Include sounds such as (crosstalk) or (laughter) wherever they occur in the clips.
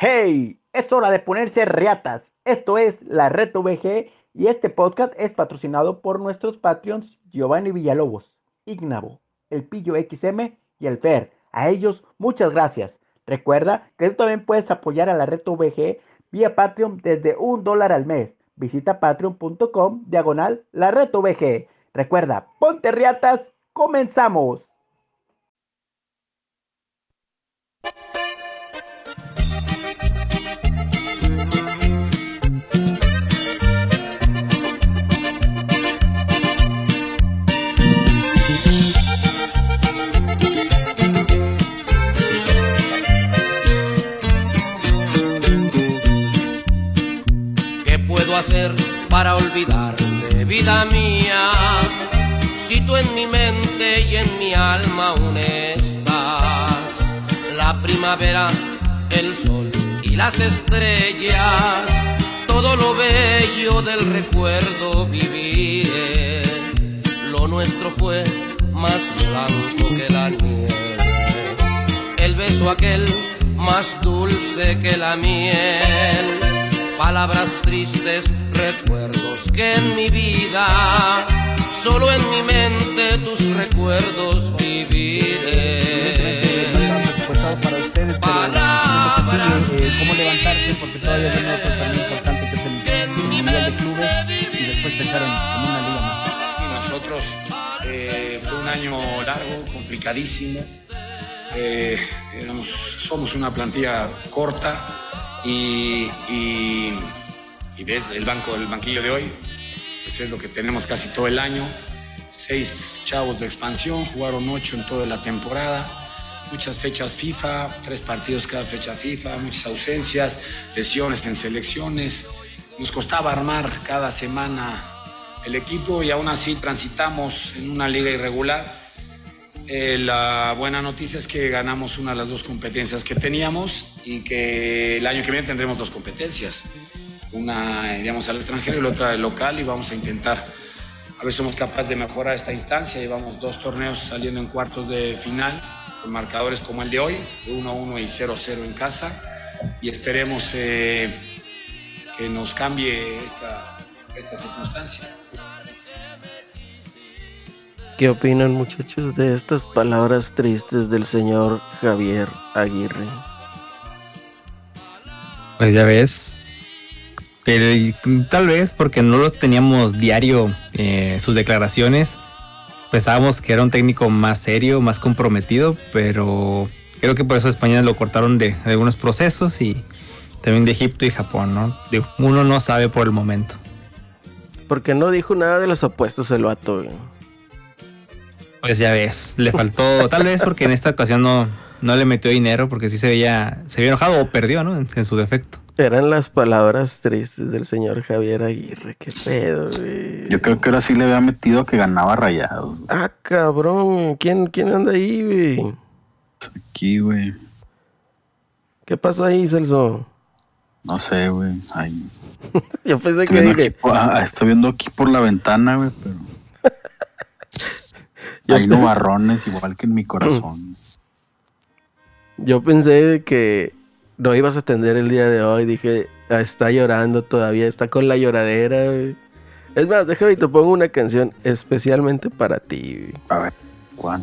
¡Hey! Es hora de ponerse reatas. Esto es la Reto VG y este podcast es patrocinado por nuestros Patreons Giovanni Villalobos, Ignavo, El Pillo XM y El Fer. A ellos, muchas gracias. Recuerda que tú también puedes apoyar a la Reto VG vía Patreon desde un dólar al mes. Visita patreon.com diagonal la Reto VG. Recuerda, ponte riatas, comenzamos. Para olvidarte, vida mía? Si tú en mi mente y en mi alma aún estás, la primavera, el sol y las estrellas, todo lo bello del recuerdo viviré. Lo nuestro fue más blanco que la nieve, el beso aquel más dulce que la miel palabras tristes, recuerdos que en mi vida, solo en mi mente tus recuerdos viviré. para ustedes, Palabras eh, cómo levantarse, porque todavía viene otro torneo importante que es el, el Mundial de Clubes y después pensar en, en una liga más. Y nosotros eh, fue un año largo, complicadísimo. Eh, éramos- somos una plantilla corta y, ves el banco, el banquillo de hoy, pues es lo que tenemos casi todo el año. Seis chavos de expansión, jugaron ocho en toda la temporada. Muchas fechas FIFA, tres partidos cada fecha FIFA, muchas ausencias, lesiones en selecciones. Nos costaba armar cada semana el equipo y aún así transitamos en una liga irregular. Eh, la buena noticia es que ganamos una de las dos competencias que teníamos y que el año que viene tendremos dos competencias. Una iríamos al extranjero y la otra al local y vamos a intentar a ver si somos capaces de mejorar esta instancia. Llevamos dos torneos saliendo en cuartos de final con marcadores como el de hoy, de 1-1 y 0-0 en casa y esperemos eh, que nos cambie esta, esta circunstancia. ¿Qué opinan muchachos de estas palabras tristes del señor Javier Aguirre? Pues ya ves. Tal vez porque no lo teníamos diario eh, sus declaraciones. Pensábamos que era un técnico más serio, más comprometido, pero creo que por eso España lo cortaron de, de algunos procesos y también de Egipto y Japón, ¿no? Digo, uno no sabe por el momento. Porque no dijo nada de los apuestos el vato. güey. Pues ya ves, le faltó, tal vez porque en esta ocasión no, no le metió dinero, porque sí se veía, se veía enojado o perdió, ¿no? En, en su defecto. Eran las palabras tristes del señor Javier Aguirre. Qué pedo, güey. Yo creo que ahora sí le había metido que ganaba rayados. Ah, cabrón. ¿Quién, quién anda ahí, güey? Aquí, güey. ¿Qué pasó ahí, Celso? No sé, güey. Ay, (laughs) Yo pensé Estoy que dije. aquí, ah, estoy viendo aquí por la ventana, güey, pero. Hay nubarrones igual que en mi corazón. (laughs) Yo pensé que no ibas a atender el día de hoy. Dije, "Ah, está llorando todavía, está con la lloradera. güey". Es más, déjame y te pongo una canción especialmente para ti. güey. A ver, Juan.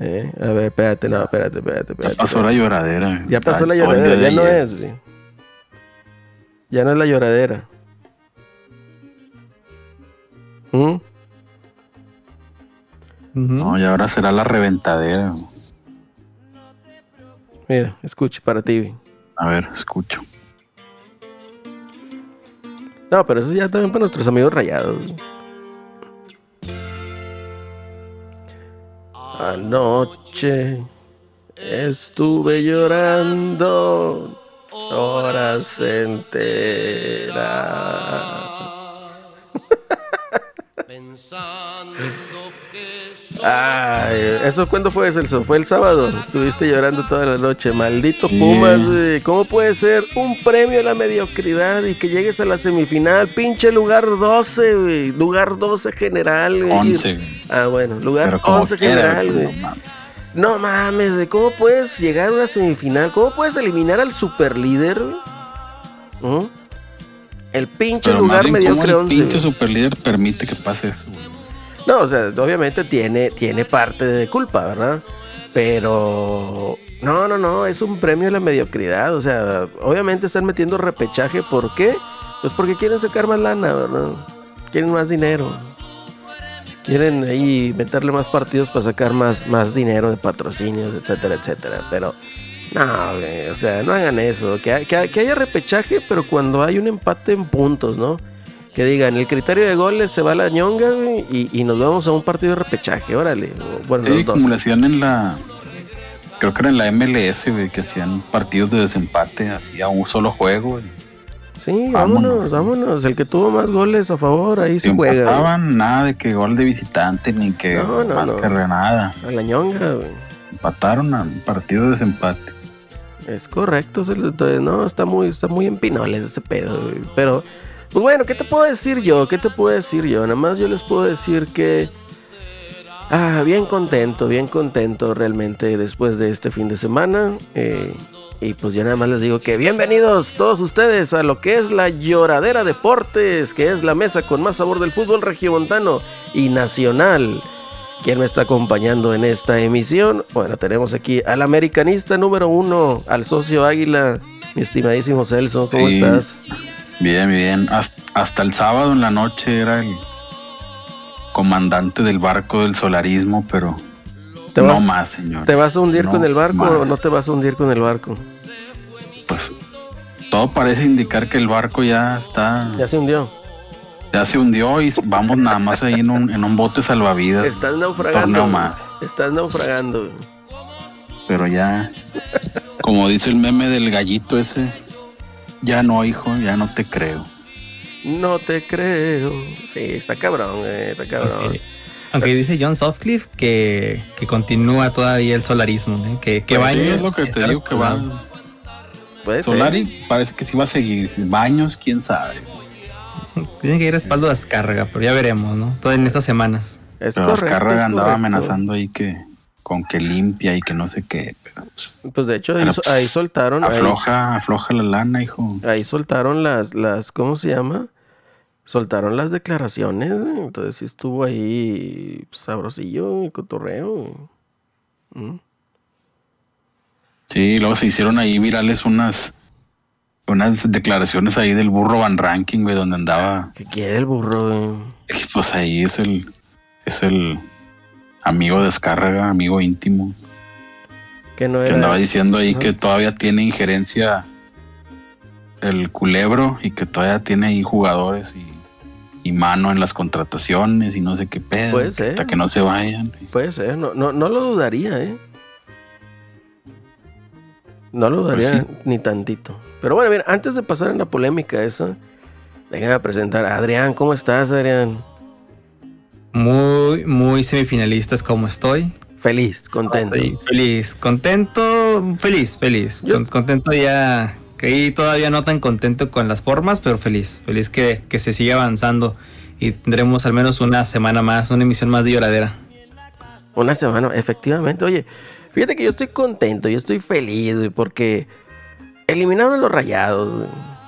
¿Eh? A ver, espérate, no, espérate, espérate. Ya espérate, pasó la lloradera. Ya pasó la lloradera, ya no ayer. es. güey. Ya no es la lloradera. ¿Mm? No, y ahora será la reventadera. Mira, escuche para ti. A ver, escucho. No, pero eso ya también para nuestros amigos rayados. Anoche estuve llorando horas enteras. Pensando que soy Ay, ¿eso cuándo fue, Celso? Fue el sábado. Estuviste llorando toda la noche. Maldito Sí. Pumas, güey. ¿Cómo puede ser un premio a la mediocridad y que llegues a la semifinal? Pinche lugar 12, güey. Lugar 12 general, güey. 11. güey. Ah, bueno, lugar Pero como 11 quiera, general, güey. no mames. No mames, güey, ¿cómo puedes llegar a una semifinal? ¿Cómo puedes eliminar al superlíder? güey? ¿Mm? El pinche Pero lugar mediocre ¿cómo el 11, pinche superlíder permite que pase eso? güey? No, o sea, obviamente tiene, tiene parte de culpa, ¿verdad? Pero no, no, no, es un premio a la mediocridad. O sea, obviamente están metiendo repechaje. ¿Por qué? Pues porque quieren sacar más lana, ¿verdad? Quieren más dinero. Quieren ahí meterle más partidos para sacar más, más dinero de patrocinios, etcétera, etcétera. Pero no, güey, o sea, no hagan eso. Que, que, que haya repechaje, pero cuando hay un empate en puntos, ¿no? Que digan, el criterio de goles se va a la ñonga güey, y, y nos vamos a un partido de repechaje, órale. Bueno, Sí, los dos. como le hacían en la. Creo que era en la MLS, güey, que hacían partidos de desempate, así a un solo juego. güey. Sí, vámonos, Vámonos. vámonos. El que tuvo más goles a favor, ahí se juega. empataban, nada de que gol de visitante, ni que No, no, más no. que nada. A la ñonga, güey. Empataron a un partido de desempate. Es correcto, entonces, no, está muy, está muy en pinoles ese pedo. Pero, pues bueno, ¿qué te puedo decir yo? ¿Qué te puedo decir yo? Nada más yo les puedo decir que. Ah, bien contento, bien contento realmente después de este fin de semana. eh, y pues yo nada más les digo que bienvenidos todos ustedes a lo que es la Lloradera Deportes, que es la mesa con más sabor del fútbol regiomontano y nacional. ¿Quién me está acompañando en esta emisión? Bueno, tenemos aquí al americanista número uno, al socio Águila, mi estimadísimo Celso, ¿cómo Sí. estás? Bien, bien. Hasta, hasta el sábado en la noche era el comandante del barco del solarismo, pero ¿Te no más, señor. ¿Te vas a hundir No con el barco o no te vas a hundir con el barco? Pues todo parece indicar que el barco ya está, Ya se hundió. Ya se hundió y vamos nada más ahí en un, en un bote salvavidas. Estás naufragando. torneo más. Estás naufragando. Pero ya, como dice el meme del gallito ese, ya no, hijo, ya no te creo. No te creo. Sí, está cabrón, güey, está cabrón. Aunque, aunque dice John Softcliffe que, que continúa todavía el solarismo, ¿eh? que, que Pues Baños sí, es lo que te digo que va. ser. Solari parece que sí va a seguir. Baños, quién sabe. Tiene que ir a descarga, pero ya veremos, ¿no? Todo en estas semanas. Es Pero correcto, Azcárraga es andaba correcto. amenazando ahí que con que limpia y que no sé qué. Pero pues, Pues de hecho, ahí, pues, ahí soltaron. ahí- afloja, afloja la lana, hijo. Ahí soltaron las, las, ¿cómo se llama? Soltaron las declaraciones, entonces sí estuvo ahí sabrosillo, y cotorreo. ¿Mm? Sí, luego se hicieron ahí virales unas unas declaraciones ahí del burro Van Ranking, güey, donde andaba. ¿Qué quiere el burro? güey? Pues ahí es el es el amigo de Azcárraga, amigo íntimo. Que no que era. andaba diciendo ahí que todavía tiene injerencia el culebro y que todavía tiene ahí jugadores y, y mano en las contrataciones y no sé qué pedo. Puede que ser. Hasta que no se vayan. Puede ser, no, no, no lo dudaría, ¿eh? No lo dudaría Pues sí. ni tantito. Pero bueno, mira, antes de pasar en la polémica esa, déjame presentar a Adrián. ¿Cómo estás, Adrián? Muy, muy semifinalistas como estoy. Feliz, contento. Estoy feliz, contento, feliz, feliz. Yo- Con- contento ya, que ahí todavía no tan contento con las formas, pero feliz. Feliz que, que se siga avanzando y tendremos al menos una semana más, una emisión más de lloradera. Una semana, efectivamente. Oye, fíjate que yo estoy contento, yo estoy feliz, porque eliminaron a los rayados.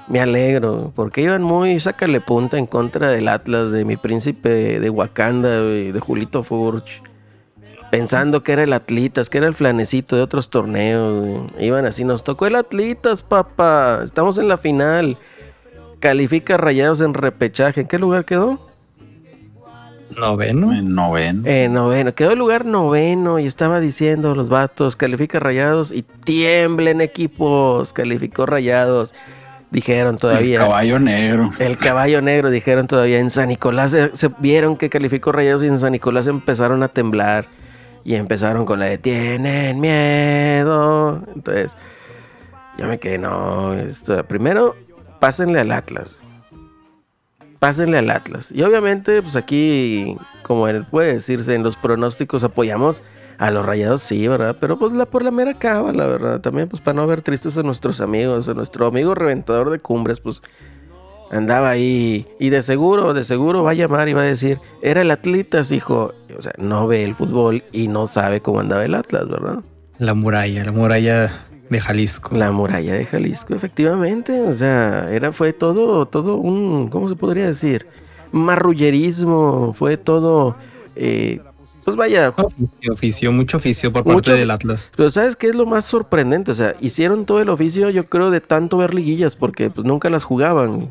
Me alegro, porque iban muy sácale punta en contra del Atlas de mi príncipe de Wakanda, güey, de Julito Furch. Pensando que era el Atlitas, que era el flanecito de otros torneos. Iban así, nos tocó el Atlitas, papá. Estamos en la final. Califica rayados en repechaje. ¿En qué lugar quedó? Noveno. En noveno. Eh, noveno, quedó el lugar noveno y estaba diciendo los vatos, califica rayados y tiemblen equipos, calificó rayados, dijeron el todavía. caballo negro. El caballo negro, dijeron todavía. En San Nicolás se, se vieron que calificó rayados y en San Nicolás empezaron a temblar y empezaron con la de tienen miedo. Entonces, yo me quedé, no, esto- primero, pásenle al Atlas. Pásenle al Atlas. Y obviamente, pues aquí, como él puede decirse, en los pronósticos apoyamos a los rayados, sí, ¿verdad? Pero pues la por la mera cava, la verdad. También, pues para no ver tristes a nuestros amigos, a nuestro amigo reventador de cumbres, pues Andaba ahí y de seguro, de seguro va a llamar y va a decir, era el Atlitas, hijo. O sea, no ve el fútbol y no sabe cómo andaba el Atlas, ¿verdad? La muralla, la muralla de Jalisco. La muralla de Jalisco, efectivamente. O sea, era, fue todo, todo un, ¿cómo se podría decir? Marrullerismo, fue todo, eh, pues vaya. Oficio, oficio, mucho oficio por parte del Atlas. Pero ¿sabes qué es lo más sorprendente? O sea, hicieron todo el oficio, yo creo, de tanto ver liguillas, porque pues nunca las jugaban.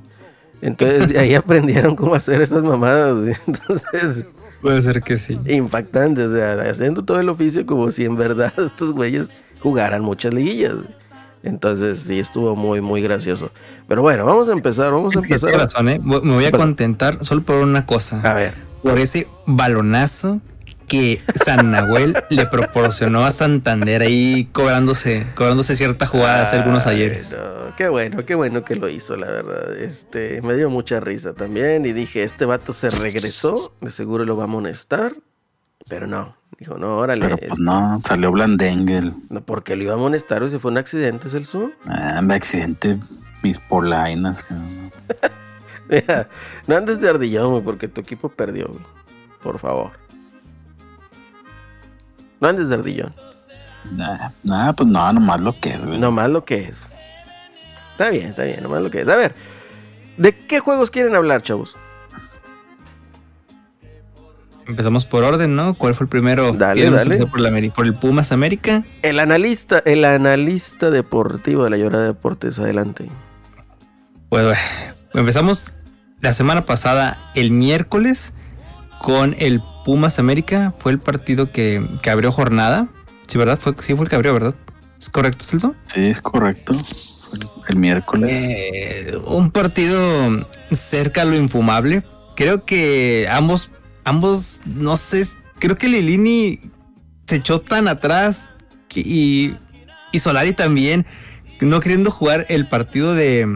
Entonces de ahí (laughs) aprendieron cómo hacer esas mamadas. Entonces, Puede ser que sí. impactante, o sea, haciendo todo el oficio como si en verdad (laughs) estos güeyes jugaran muchas liguillas. Entonces sí estuvo muy, muy gracioso. Pero bueno, vamos a empezar, vamos a Tienes empezar. razón, ¿eh? Me voy a contentar solo por una cosa. A ver, Por ese balonazo que San Nahuel (laughs) le proporcionó a Santander ahí cobrándose, cobrándose cierta jugada hace algunos Ay, ayeres. no, qué bueno, qué bueno que lo hizo, la verdad. Este, me dio mucha risa también y dije, este vato se regresó, de seguro lo va a amonestar, pero no. Dijo, no, órale. Pero pues este, no, salió Blandengue. el- no, porque lo iba a amonestar o si fue un accidente, Celso. Ah, me accidente mis polainas. (laughs) Mira, no andes de ardillón, güey, porque tu equipo perdió, güey. Por favor. No andes de ardillón. Nah, nah, pues no, nomás lo que es, güey. Nomás lo que es. Está bien, está bien, nomás lo que es. A ver, ¿de qué juegos quieren hablar, chavos? Empezamos por orden, ¿no? ¿Cuál fue el primero? Dale, ¿Queremos dale. por, la por el Pumas América? El analista, el analista deportivo de la Llorada Deportes, adelante. Pues bueno, empezamos la semana pasada, el miércoles, con el Pumas América. Fue el partido que, que abrió jornada. Sí, ¿verdad? Fue, sí, fue el que abrió, ¿verdad? ¿Es correcto, Celso? Sí, es correcto. El, el miércoles. Eh, un partido cerca a lo infumable. Creo que ambos, ambos, no sé, creo que Lilini se echó tan atrás y, y Solari también, no queriendo jugar el partido de,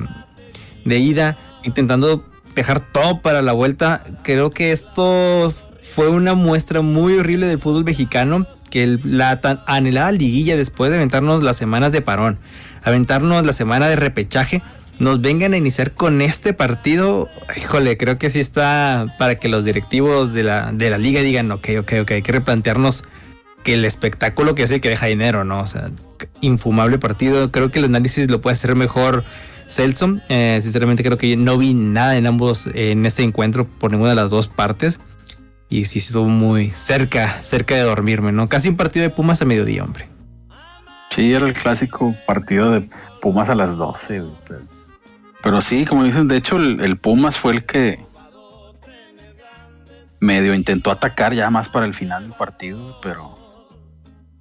de ida, intentando dejar todo para la vuelta. Creo que esto fue una muestra muy horrible del fútbol mexicano. Que la tan anhelada liguilla después de aventarnos las semanas de parón, aventarnos la semana de repechaje, nos vengan a iniciar con este partido. Híjole, creo que sí está para que los directivos de la, de la liga digan, ok, ok, ok, hay que replantearnos que el espectáculo que es el que deja dinero, ¿no? O sea, infumable partido. Creo que el análisis lo puede hacer mejor Celso. Eh, sinceramente creo que no vi nada en ambos, en ese encuentro por ninguna de las dos partes. Y sí estuvo muy cerca, cerca de dormirme, ¿no? Casi un partido de Pumas a mediodía, hombre. Sí, era el clásico partido de Pumas a las 12. güey, Pero, pero sí, como dicen, de hecho, el, el Pumas fue el que medio intentó atacar ya más para el final del partido, pero,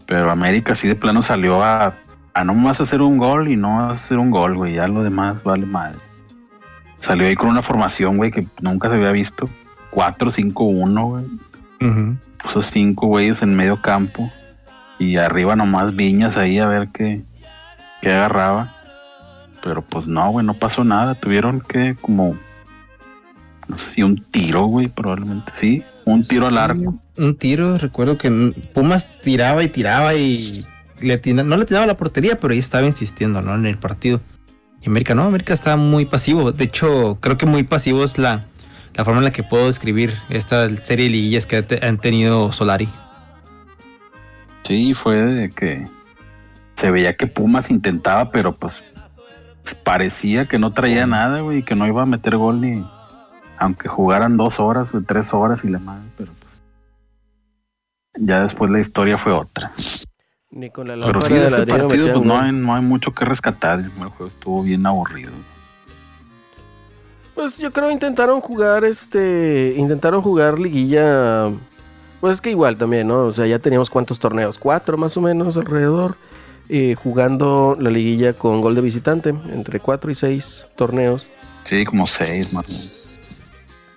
pero América sí de plano salió a, a no más hacer un gol y no hacer un gol, güey. Ya lo demás vale madre. Salió ahí con una formación, güey, que nunca se había visto. 4-5-1, güey puso cinco güeyes en medio campo y arriba nomás viñas ahí a ver qué, qué agarraba. Pero pues no, güey, no pasó nada. Tuvieron que como, no sé si un tiro, güey, probablemente. Sí, un tiro al arco. Un tiro, recuerdo que Pumas tiraba y tiraba y le atina- no le tiraba la portería, pero ahí estaba insistiendo, ¿no? En el partido. Y América, no, América está muy pasivo. De hecho, creo que muy pasivo es la, la forma en la que puedo describir esta serie de liguillas que han tenido Solari. Sí, fue de que se veía que Pumas intentaba, pero pues parecía que no traía nada, güey, que no iba a meter gol ni aunque jugaran dos horas o tres horas y la madre, pero pues ya después la historia fue otra. Ni con la Pero sí, de ese partido pues no hay, no hay mucho que rescatar. El juego estuvo bien aburrido. Pues yo creo intentaron jugar este. Intentaron jugar liguilla. Pues es que igual también, ¿no? O sea, ya teníamos cuántos torneos, cuatro más o menos alrededor. Eh, jugando la liguilla con gol de visitante, entre cuatro y seis torneos. Sí, como seis más o menos.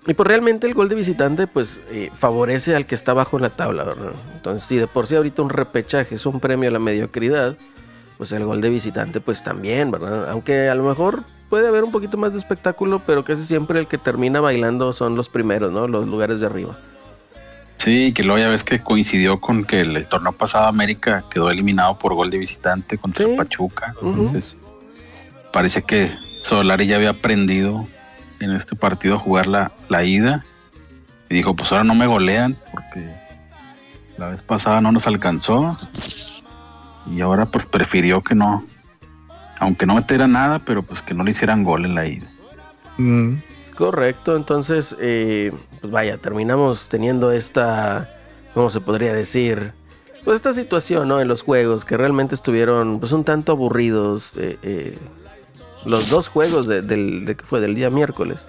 Y pues realmente el gol de visitante pues eh, favorece al que está abajo en la tabla, ¿verdad? Entonces si de por sí ahorita un repechaje es un premio a la mediocridad, pues el gol de visitante pues también, ¿verdad? Aunque a lo mejor puede haber un poquito más de espectáculo, pero casi siempre el que termina bailando son los primeros, ¿no? Los lugares de arriba. Sí, que luego ya ves que coincidió con que el, torneo pasado América quedó eliminado por gol de visitante contra Sí. el Pachuca. Entonces, parece que Solari ya había aprendido en este partido a jugar la, la ida. Y dijo, pues ahora no me golean porque la vez pasada no nos alcanzó. Y ahora pues prefirió que no, aunque no metiera nada, pero pues que no le hicieran gol en la ida. Mm, Es correcto, entonces, eh, pues vaya, terminamos teniendo esta, ¿cómo se podría decir? Pues esta situación, ¿no? En los juegos, que realmente estuvieron, pues un tanto aburridos. eh, eh, los dos juegos de, del, de que fue del día miércoles.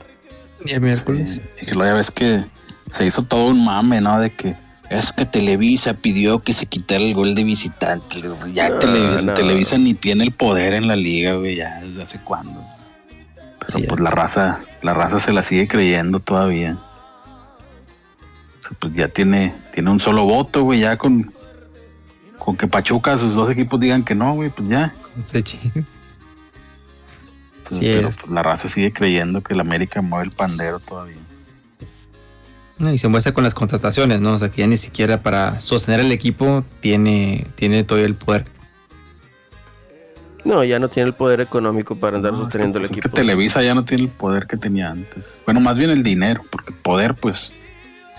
y el miércoles. Y que luego ya ves que se hizo todo un mame, ¿no? De que es que Televisa pidió que se quitara el gol de visitante. Digo, Ya No, Tele- no. Televisa ni tiene el poder en la liga, güey, ya desde hace cuándo. Pero Sí, pues es. la raza, la raza se la sigue creyendo todavía. Pues ya tiene, tiene un solo voto, güey, ya con, con que Pachuca, sus dos equipos digan que no, güey, pues ya. Se chinga. Sí pero es. pues la raza sigue creyendo que el América mueve el pandero todavía. No, Y se muestra con las contrataciones, ¿no? O sea, que ya ni siquiera para sostener el equipo tiene, tiene todavía el poder. No, ya no tiene el poder económico para andar No, es sosteniendo que, el pues, es equipo. que Televisa ya no tiene el poder que tenía antes. Bueno, más bien el dinero, porque poder pues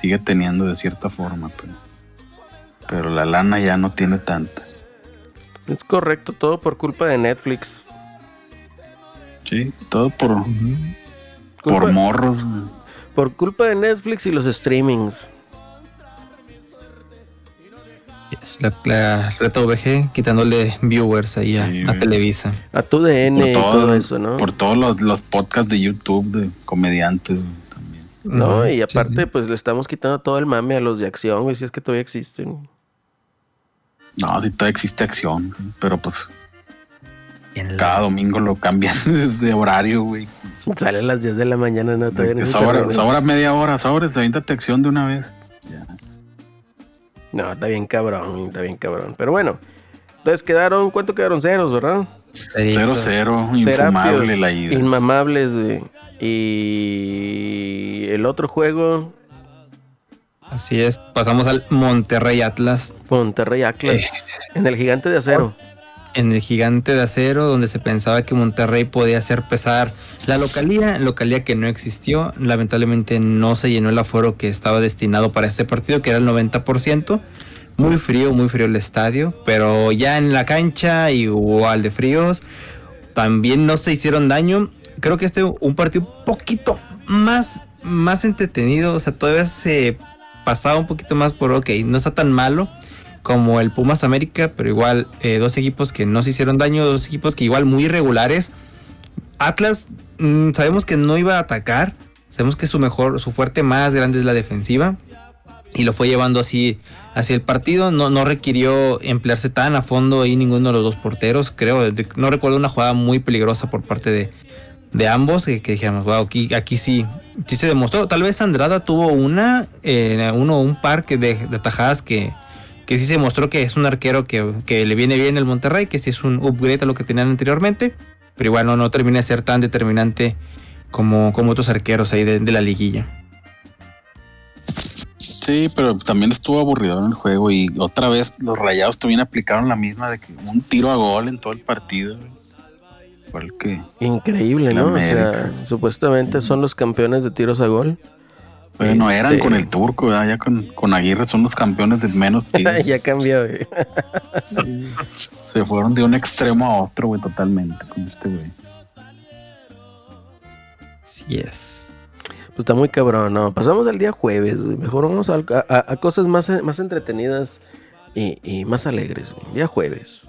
sigue teniendo de cierta forma, pero, pero la lana ya no tiene tanta. Es correcto, todo por culpa de Netflix. Sí, todo por, Culpa- por morros. por culpa de Netflix y los streamings. Es la, la Reto VG quitándole viewers ahí a, Sí, a güey. Televisa. A tu DN Por y todo- eso, ¿no? Por todos los, los podcasts de YouTube de comediantes. No, y aparte, sí. pues le estamos quitando todo el mame a los de acción, güey, si es que todavía existen. No, si todavía existe acción, pero pues En la- cada domingo lo cambian (laughs) de horario, güey. Sale a las 10 de la mañana, no, todavía no se sobra, sobra media hora, sobres, aviéntate acción de una vez. Ya. No, está bien cabrón, está bien cabrón. Pero bueno, entonces quedaron, ¿cuánto quedaron? Ceros, ¿verdad? Cerito. 0-0, infumable Serapios, la ida. Inmamables, güey. Y el otro juego, Así es, pasamos al Monterrey Atlas Monterrey Atlas, Eh. en el gigante de acero. en el gigante de acero, donde se pensaba que Monterrey podía hacer pesar la localía, localía que no existió. Lamentablemente no se llenó el aforo que estaba destinado para este partido, que era el 90%. Muy frío, muy frío el estadio, pero ya en la cancha igual de fríos. También no se hicieron daño. Creo que este un partido un poquito más, más entretenido. O sea, todavía se pasaba un poquito más por, ok, no está tan malo como el Pumas América, pero igual eh, dos equipos que no se hicieron daño, dos equipos que igual muy irregulares. Atlas mm, sabemos que no iba a atacar, sabemos que su mejor, su fuerte más grande es la defensiva y lo fue llevando así hacia el partido. No, no requirió emplearse tan a fondo ahí ninguno de los dos porteros, creo. No recuerdo una jugada muy peligrosa por parte de, de ambos que, que dijéramos, wow, aquí, aquí sí, sí se demostró. Tal vez Andrada tuvo una, eh, uno, un par de, de tajadas que, que sí se mostró que es un arquero que, que le viene bien el Monterrey, que sí es un upgrade a lo que tenían anteriormente, pero igual no, no termina de ser tan determinante como, como otros arqueros ahí de, de la liguilla. Sí, pero también estuvo aburrido en el juego y otra vez los rayados también aplicaron la misma de que un tiro a gol en todo el partido. Igual que Increíble, ¿no? O sea, supuestamente son los campeones de tiros a gol. bueno, eran Este- con el turco, ¿verdad? ya con, con Aguirre son los campeones de menos (laughs) tiros. ya cambió, güey. Se fueron de un extremo a otro, güey, totalmente con este güey. Sí es. Pues está muy cabrón, ¿no? Pasamos al día jueves, güey. Mejor vamos a, a- a cosas más, más entretenidas y, y más alegres, güey. Día jueves.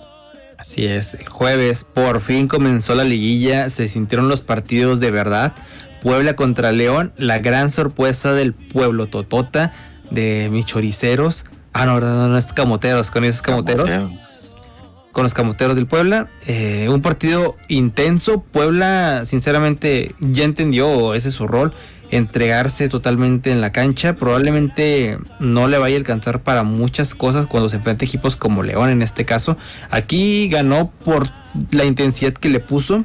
Así es, el jueves por fin comenzó la liguilla, se sintieron los partidos de verdad. Puebla contra León, la gran sorpresa del pueblo Totota de mis choriceros. Ah, no, no, no, no es camoteros, con esos camoteros. Camoteros. con los camoteros del Puebla. Eh, un partido intenso. Puebla, sinceramente, ya entendió ese es su rol. Entregarse totalmente en la cancha. Probablemente no le vaya a alcanzar para muchas cosas cuando se enfrenta a equipos como León en este caso. Aquí ganó por la intensidad que le puso.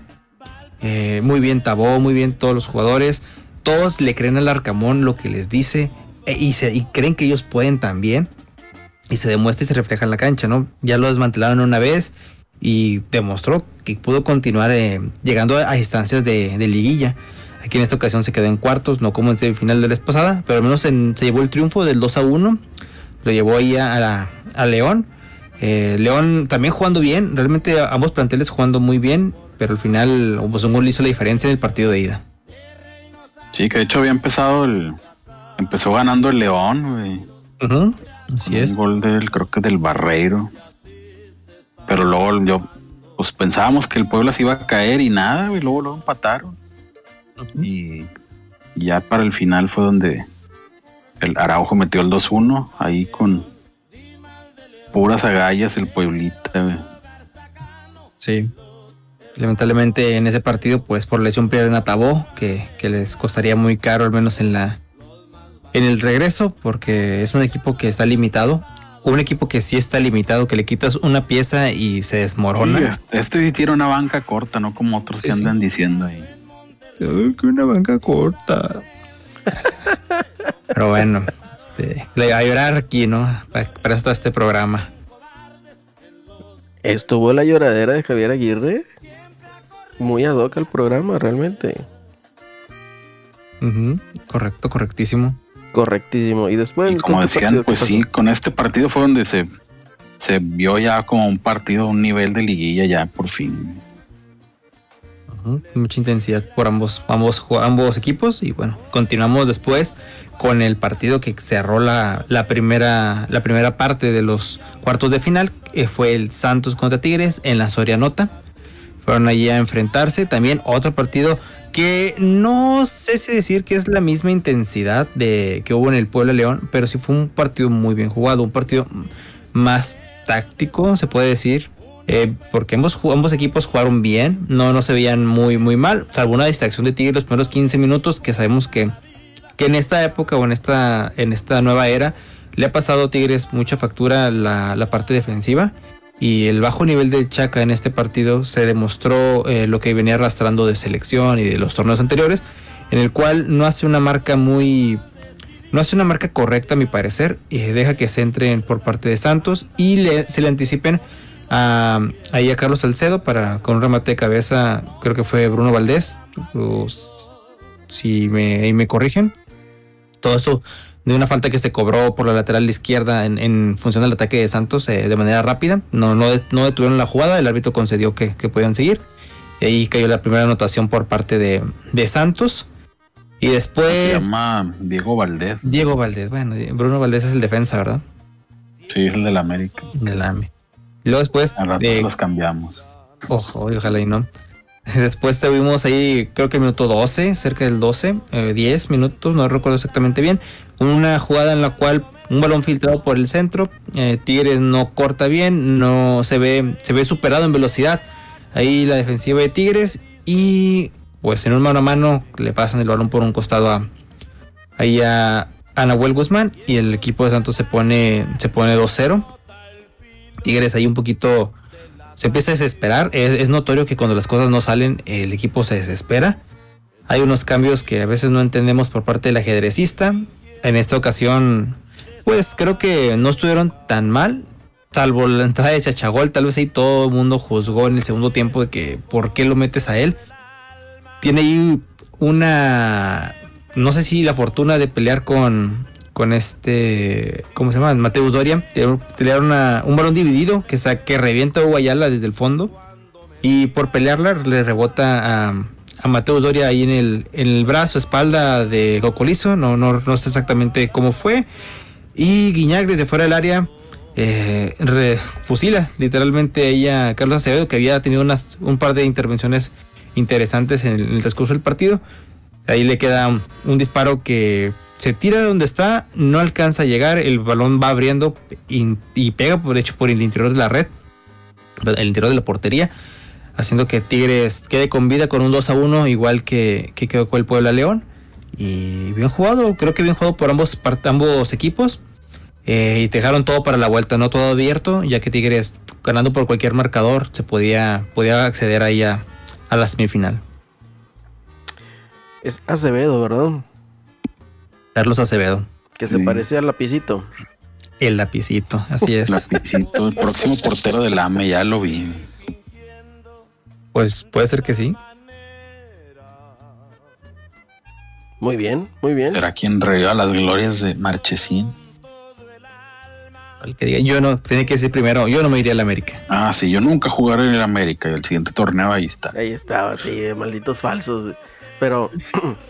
Eh, muy bien Tabó, muy bien todos los jugadores. Todos le creen al Arcamón lo que les dice. eh, y, se, creen que ellos pueden también y se demuestra y se refleja en la cancha, ¿no? Ya lo desmantelaron una vez y demostró que pudo continuar eh, llegando a instancias de, de liguilla. Aquí en esta ocasión se quedó en cuartos, no como en semifinal de la vez pasada, pero al menos en- se llevó el triunfo del 2 a 1. Lo llevó ahí a, la- a León. Eh, León también jugando bien, realmente ambos planteles jugando muy bien, pero al final pues, un gol hizo la diferencia en el partido de ida. Sí, que de hecho había empezado el. Empezó ganando el León, güey. Así es. Un gol del, creo que del Barreiro. Pero luego yo, pues pensábamos que el pueblo se iba a caer y nada, güey. Luego, luego empataron. Y ya para el final fue donde el Araujo metió el 2-1 ahí con puras agallas el pueblita, güey. Sí. Lamentablemente en ese partido, pues por lesión pierden a Tabó, que, que les costaría muy caro, al menos en la en el regreso, porque es un equipo que está limitado. Un equipo que sí está limitado, que le quitas una pieza y se desmorona. Sí, este- este sí tiene una banca corta, no como otros Sí, que sí. andan diciendo ahí. Que una banca corta. Pero bueno, este, le va a llorar aquí, ¿no? Para, esto este programa. Estuvo la lloradera de Javier Aguirre. Muy ad hoc al programa, realmente. Ujú, Correcto, correctísimo. Correctísimo. Y después. Y como ¿con qué decían, pues pasó? sí, con este partido fue donde se, se vio ya como un partido, un nivel de liguilla ya por fin. Mucha intensidad por ambos, ambos, equipos. Y bueno, continuamos después con el partido que cerró la, la primera, la primera parte de los cuartos de final. Que fue el Santos contra Tigres en la Sorianota. Fueron allí a enfrentarse. También otro partido que no sé si decir que es la misma intensidad de que hubo en el Puebla León, pero sí fue un partido muy bien jugado, un partido más táctico, se puede decir. Eh, porque ambos, equipos jugaron bien, no, no se veían muy, muy mal, salvo una distracción de Tigres los primeros 15 minutos, que sabemos que, que en esta época o en esta, en esta nueva era le ha pasado a Tigres mucha factura la, la parte defensiva. Y el bajo nivel del Chaca en este partido se demostró eh, lo que venía arrastrando de selección y de los torneos anteriores, en el cual no hace una marca muy. No hace una marca correcta, a mi parecer, y deja que se entren por parte de Santos y le- se le anticipen a, ahí a Carlos Salcedo para con un remate de cabeza, creo que fue Bruno Valdés, si me, ahí me corrigen. Todo eso de una falta que se cobró por la lateral izquierda en, en función del ataque de Santos eh, de manera rápida. No, no, no detuvieron la jugada, el árbitro concedió que, que podían seguir. Y ahí cayó la primera anotación por parte de, de Santos. Y Se después llama Diego Valdés. Diego Valdés. Bueno, Bruno Valdés es el defensa, ¿verdad? Sí, es el del América. Del AME. Luego después, eh, los cambiamos. Ojo, ojalá y no. (laughs) Después tuvimos ahí, creo que el minuto 12, cerca del 12, eh, 10 minutos, no recuerdo exactamente bien. Una jugada en la cual un balón filtrado por el centro, eh, Tigres no corta bien, no se ve, se ve superado en velocidad. Ahí la defensiva de Tigres y pues en un mano a mano le pasan el balón por un costado a, ahí a, a Nahuel Guzmán y el equipo de Santos se pone, se pone 2-0. Tigres ahí un poquito se empieza a desesperar. Es, es notorio que cuando las cosas no salen, el equipo se desespera. Hay unos cambios que a veces no entendemos por parte del ajedrecista. En esta ocasión, pues creo que no estuvieron tan mal. Salvo la entrada de Chachagol, tal vez ahí todo el mundo juzgó en el segundo tiempo de que por qué lo metes a él. Tiene ahí una, no sé si la fortuna de pelear con, con este, ¿cómo se llama? Mateus Doria. Pelear una- un balón dividido que, sa- que revienta a Hugo desde el fondo. Y por pelearla le rebota a, a Mateus Doria ahí en el, el brazo, espalda de Gocolizo. No, no, no sé exactamente cómo fue. Y Guiñac desde fuera del área eh, fusila literalmente ella Carlos Acevedo que había tenido unas, un par de intervenciones interesantes en el transcurso del partido. Ahí le queda un, disparo que se tira de donde está, no alcanza a llegar, el balón va abriendo y, pega por hecho por el interior de la red, el interior de la portería, haciendo que Tigres quede con vida con un 2 a 1, igual que, que quedó con el Puebla León. Y bien jugado, creo que bien jugado por ambos, ambos equipos. Eh, y dejaron todo para la vuelta, no todo abierto, ya que Tigres ganando por cualquier marcador se podía, acceder ahí a la semifinal. Es Acevedo, ¿verdad? Carlos Acevedo, Que se Sí. parece al lapicito. el lapicito, así es. Lapicito, el próximo portero del AME, ya lo vi. Pues puede ser que sí. Muy bien, muy bien. Será quien reviva las glorias de Marchesín. El que diga, yo no, tiene que decir primero, yo no me iría a la América. Ah, sí, yo nunca jugaré en el América y el siguiente torneo ahí está. Ahí estaba, sí, de malditos falsos. Pero. (clears throat)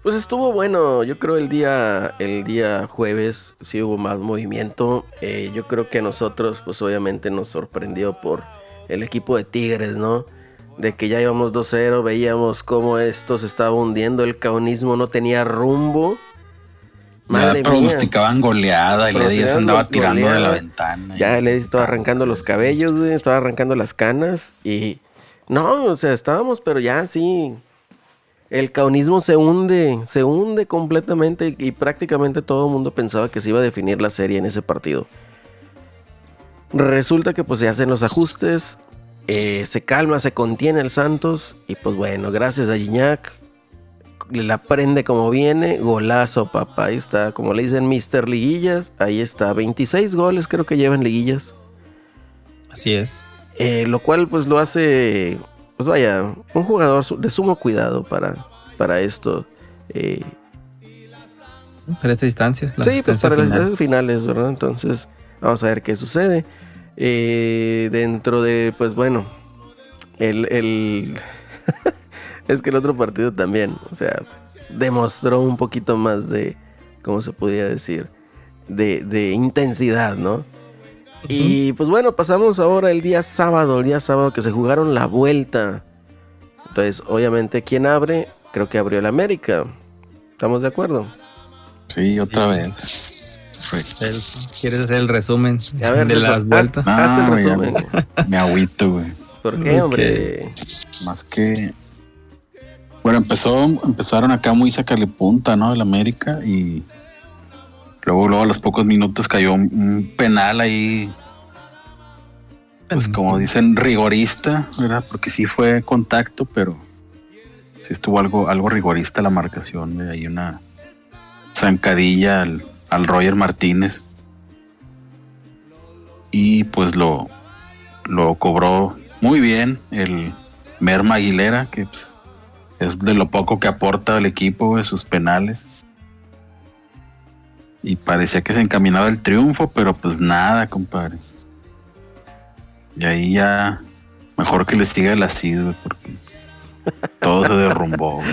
Pues estuvo bueno. Yo creo el día, el día jueves sí hubo más movimiento. Eh, yo creo que a nosotros, pues obviamente nos sorprendió por el equipo de Tigres, ¿no? De que ya íbamos 2-0, veíamos cómo esto se estaba hundiendo, el caonismo no tenía rumbo. Ya mía. pronosticaban goleada y le andaba tirando de la ventana. Ya le estaba arrancando los cabellos, güey, estaba arrancando las canas y no, o sea, estábamos, pero ya sí. El caonismo se hunde, se hunde completamente y prácticamente todo el mundo pensaba que se iba a definir la serie en ese partido. Resulta que pues se hacen los ajustes, eh, se calma, se contiene el Santos y pues bueno, gracias a Gignac, la prende como viene, golazo papá, ahí está, como le dicen Mister Liguillas, ahí está, 26 goles creo que lleva en liguillas. Así es. Eh, lo cual pues lo hace, pues vaya, un jugador de sumo cuidado para, para esto. Eh, Para esta distancia. La sí, pues distancia para las final. fases finales, ¿verdad? Entonces, vamos a ver qué sucede. Eh, dentro de, pues bueno, el... el (laughs) es que el otro partido también, o sea, demostró un poquito más de, ¿cómo se podría decir? De, de intensidad, ¿no? Y pues bueno, pasamos ahora el día sábado, el día sábado que se jugaron la vuelta. Entonces, obviamente, ¿quién abre? Creo que abrió el América. ¿Estamos de acuerdo? Sí, otra vez. Perfecto. El- ¿Quieres hacer el resumen A ver, de las vueltas? haz- haz el Ah, resumen. Me agüito, güey. ¿Por qué, hombre? Más que. Bueno, empezó, empezaron acá muy sacarle punta, ¿no? El América y luego, luego a los pocos minutos cayó un, un penal ahí, pues como dicen, rigorista, ¿verdad? Porque sí fue contacto, pero sí estuvo algo, algo rigorista la marcación, de ahí una zancadilla al, al Roger Martínez y pues lo, lo cobró muy bien el Merma Aguilera, que pues, es de lo poco que aporta al equipo, güey, sus penales. Y parecía que se encaminaba el triunfo, pero pues nada, compadre. Y ahí ya, mejor que le siga el CID, güey, porque (laughs) todo se derrumbó. güey.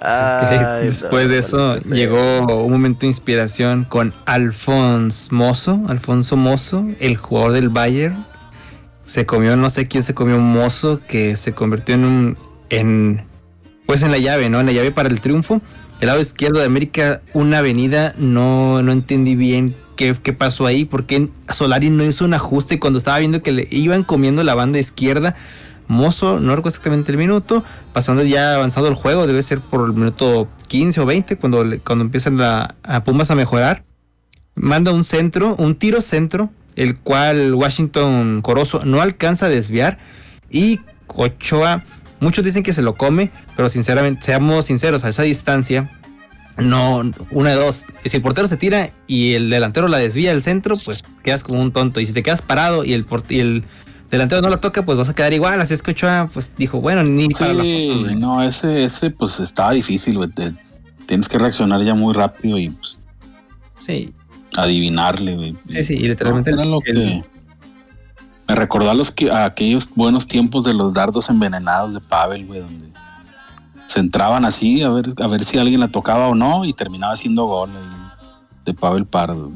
Ay, Después no, de eso llegó un momento de inspiración con Alfonso Mozo, Alfonso Mozo, el jugador del Bayern. Se comió, no sé quién se comió un mozo que se convirtió en un, en, pues en la llave, ¿no? En la llave para el triunfo. El lado izquierdo de América, una avenida, no, no entendí bien qué, pasó ahí, porque Solari no hizo un ajuste cuando estaba viendo que le iban comiendo la banda izquierda. Mozo, no recuerdo exactamente el minuto, pasando ya avanzado el juego, debe ser por el minuto 15 o 20, cuando, cuando empiezan la, a Pumas a mejorar. Manda un centro, un tiro centro, el cual Washington Corozo no alcanza a desviar. Y Ochoa, muchos dicen que se lo come, pero sinceramente, seamos sinceros, a esa distancia, no, una de dos. Si el portero se tira y el delantero la desvía al centro, pues quedas como un tonto. Y si te quedas parado y el, y el delantero no la toca, pues vas a quedar igual. Así es que Ochoa, pues dijo, bueno, ni para la Sí, güey. no, ese, ese pues estaba difícil, güey. Tienes que reaccionar ya muy rápido y pues Sí, adivinarle, güey. sí, sí, y literalmente Era lo el- que me recordó a los que a aquellos buenos tiempos de los dardos envenenados de Pavel, güey, donde se entraban así a ver a ver si alguien la tocaba o no y terminaba haciendo gol de Pavel Pardo.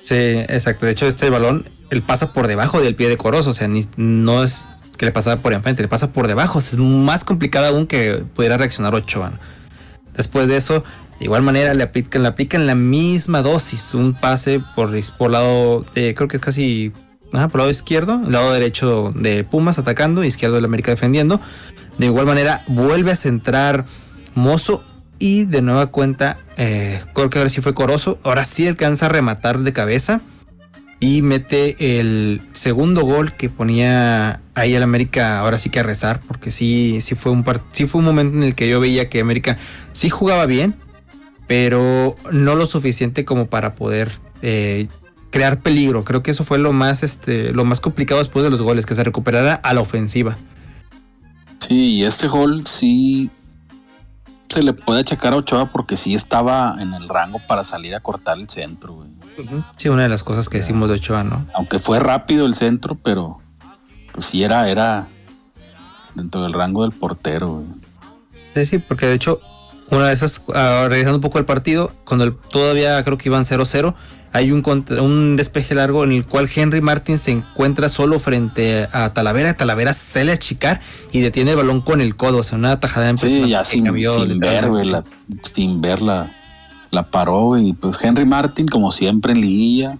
Sí, exacto. De hecho, este balón, él pasa por debajo del pie de Corozo. O sea, no es que le pasaba por enfrente, le pasa por debajo. Es más complicado aún que pudiera reaccionar Ochoa. Después de eso, de igual manera le aplican, le aplican la misma dosis. Un pase por, por lado, creo que es casi por lado izquierdo, el lado derecho de Pumas atacando, izquierdo del América defendiendo. De igual manera, vuelve a centrar Mozo y de nueva cuenta, eh, creo que ahora sí fue Corozo. Ahora sí alcanza a rematar de cabeza y mete el segundo gol que ponía ahí al América. Ahora sí que a rezar, porque sí, sí fue un sí fue un momento en el que yo veía que América sí jugaba bien, pero no lo suficiente como para poder eh, crear peligro. Creo que eso fue lo más, este, lo más complicado después de los goles, que se recuperara a la ofensiva. Sí, y este gol sí se le puede achacar a Ochoa porque sí estaba en el rango para salir a cortar el centro, güey. Sí, una de las cosas que decimos de Ochoa, ¿no? Aunque fue rápido el centro, pero pues sí era, era dentro del rango del portero, güey. Sí, sí, porque de hecho, una de esas, ah, regresando un poco al partido, cuando el- todavía creo que iban 0-0, hay un, contra- un despeje largo en el cual Henry Martin se encuentra solo frente a Talavera. Talavera sale a achicar y detiene el balón con el codo, o sea, una tajada en Sí, ya sin, ver, la, sin verla, la paró. Y pues Henry Martin, como siempre en liguilla,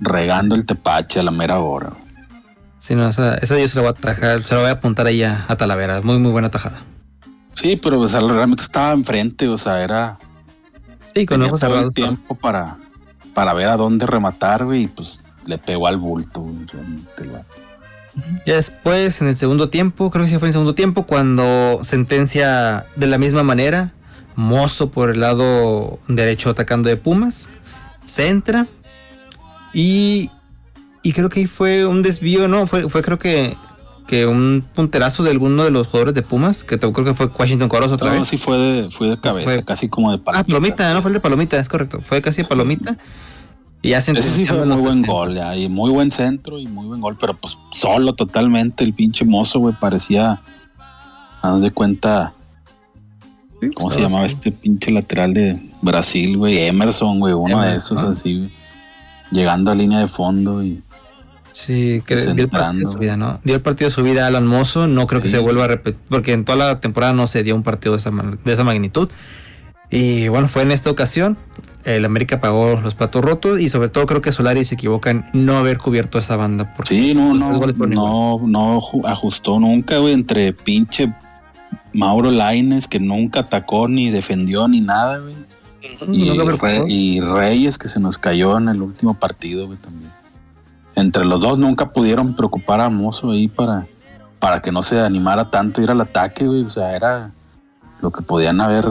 regando el tepache a la mera hora. Sí, no, esa, esa yo se la voy a atajar, se la voy a apuntar ahí a, a Talavera. Muy, muy buena tajada. Sí, pero o sea, realmente estaba enfrente, o sea, era Sí, con ojos todo cerrados. el tiempo para, para ver a dónde rematar, güey, y pues le pegó al bulto, güey. Ya después, en el segundo tiempo, creo que sí fue en el segundo tiempo, cuando sentencia de la misma manera, Mozo por el lado derecho atacando de Pumas, centra y, y creo que ahí fue un desvío, no, fue, fue creo que, que un punterazo de alguno de los jugadores de Pumas, que te- creo que fue Washington Coros otra No, vez. sí fue de, fue de cabeza, Fue- casi como de Ah, palomita. palomita, no fue el de palomita, es correcto, fue casi de palomita. Y ya Ese sí fue muy buen 70. gol, ya, y muy buen centro y muy buen gol, pero pues solo totalmente el pinche mozo, güey, parecía, a de cuenta, ¿cómo se Ah, llamaba este pinche lateral de Brasil, güey? Emerson, güey, uno de esos así, güey, llegando a línea de fondo y Sí, que dio el partido de su vida, ¿no? Dio el partido de su vida a Alan Mozo. No creo que Sí. se vuelva a repetir, porque en toda la temporada no se dio un partido de esa, de esa magnitud. Y bueno, fue en esta ocasión. El América pagó los platos rotos y sobre todo creo que Solari se equivoca en no haber cubierto esa banda. Porque Sí, no, no, no, no ju- ajustó nunca, güey, entre pinche Mauro Laines, que nunca atacó ni defendió ni nada, güey. Y, Re- y Reyes, que se nos cayó en el último partido, güey, también. Entre los dos nunca pudieron preocupar a Mozo ahí para, para que no se animara tanto a ir al ataque, güey. O sea, era lo que podían haber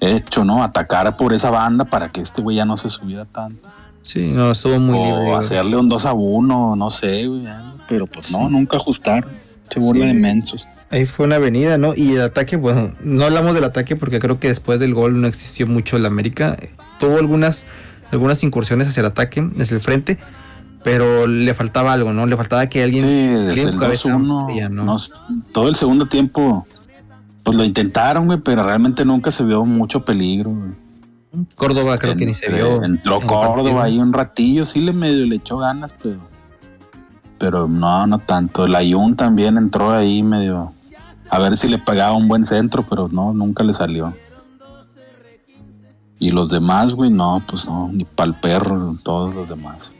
hecho, ¿no? Atacar por esa banda para que este güey ya no se subiera tanto. Sí, no, estuvo muy o libre. hacerle un 2 a 1, no sé, güey. Pero pues no, nunca ajustaron. Se bola Sí. de mensos. Ahí fue una avenida, ¿no? Y el ataque, bueno, no hablamos del ataque porque creo que después del gol no existió mucho el América. Tuvo algunas, algunas incursiones hacia el ataque, hacia el frente, pero le faltaba algo, ¿no? Le faltaba que alguien... Sí, desde el con cabeza 2-1. fría, ¿no? no, todo el segundo tiempo, pues lo intentaron, güey, pero realmente nunca se vio mucho peligro, güey. Córdoba creo que ni se vio. Entró en Córdoba ahí un ratillo, sí le medio le echó ganas, pero. Pero no, no tanto. El Ayun también entró ahí medio. A ver si le pegaba un buen centro, pero no, nunca le salió. Y los demás, güey, no, pues no, ni pa'l perro, todos los demás.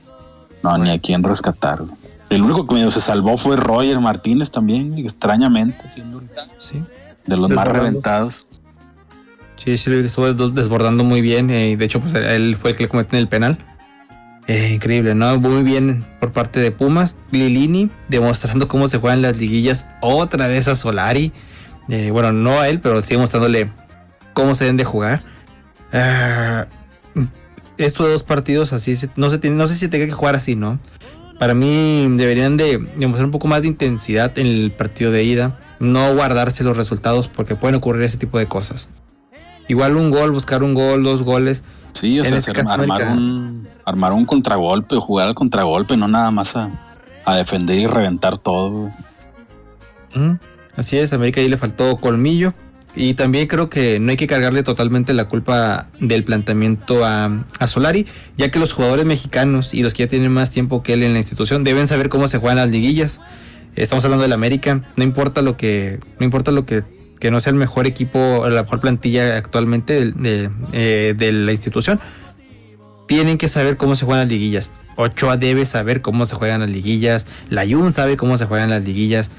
No, ni a quién rescatar, güey. El único que medio se salvó fue Roger Martínez también, extrañamente, siendo Sí, de los más reventados. sí, sí, lo vi que estuvo des- desbordando muy bien. eh, y de hecho, pues él fue el que le cometió en el penal. Eh, increíble, ¿no? Muy bien por parte de Pumas. Lilini demostrando cómo se juegan las liguillas otra vez a Solari. Eh, bueno, no a él, pero sí mostrándole cómo se deben de jugar. Ah, estos dos partidos así, se- no, se tiene, no sé si tenga que jugar así, ¿no? Para mí deberían de demostrar un poco más de intensidad en el partido de ida. No guardarse los resultados porque pueden ocurrir ese tipo de cosas. Igual un gol, buscar un gol, dos goles. Sí, o En sea, este armar, América- un, armar un contragolpe o jugar al contragolpe, no nada más a, a defender y reventar todo. Así es, a América ahí le faltó colmillo. Y también creo que no hay que cargarle totalmente la culpa del planteamiento a, a Solari, ya que los jugadores mexicanos y los que ya tienen más tiempo que él en la institución deben saber cómo se juegan las liguillas. Estamos hablando del América, no importa lo que, no importa lo que, que no sea el mejor equipo, la mejor plantilla actualmente de, eh, de la institución, tienen que saber cómo se juegan las liguillas. Ochoa debe saber cómo se juegan las liguillas, Layun sabe cómo se juegan las liguillas.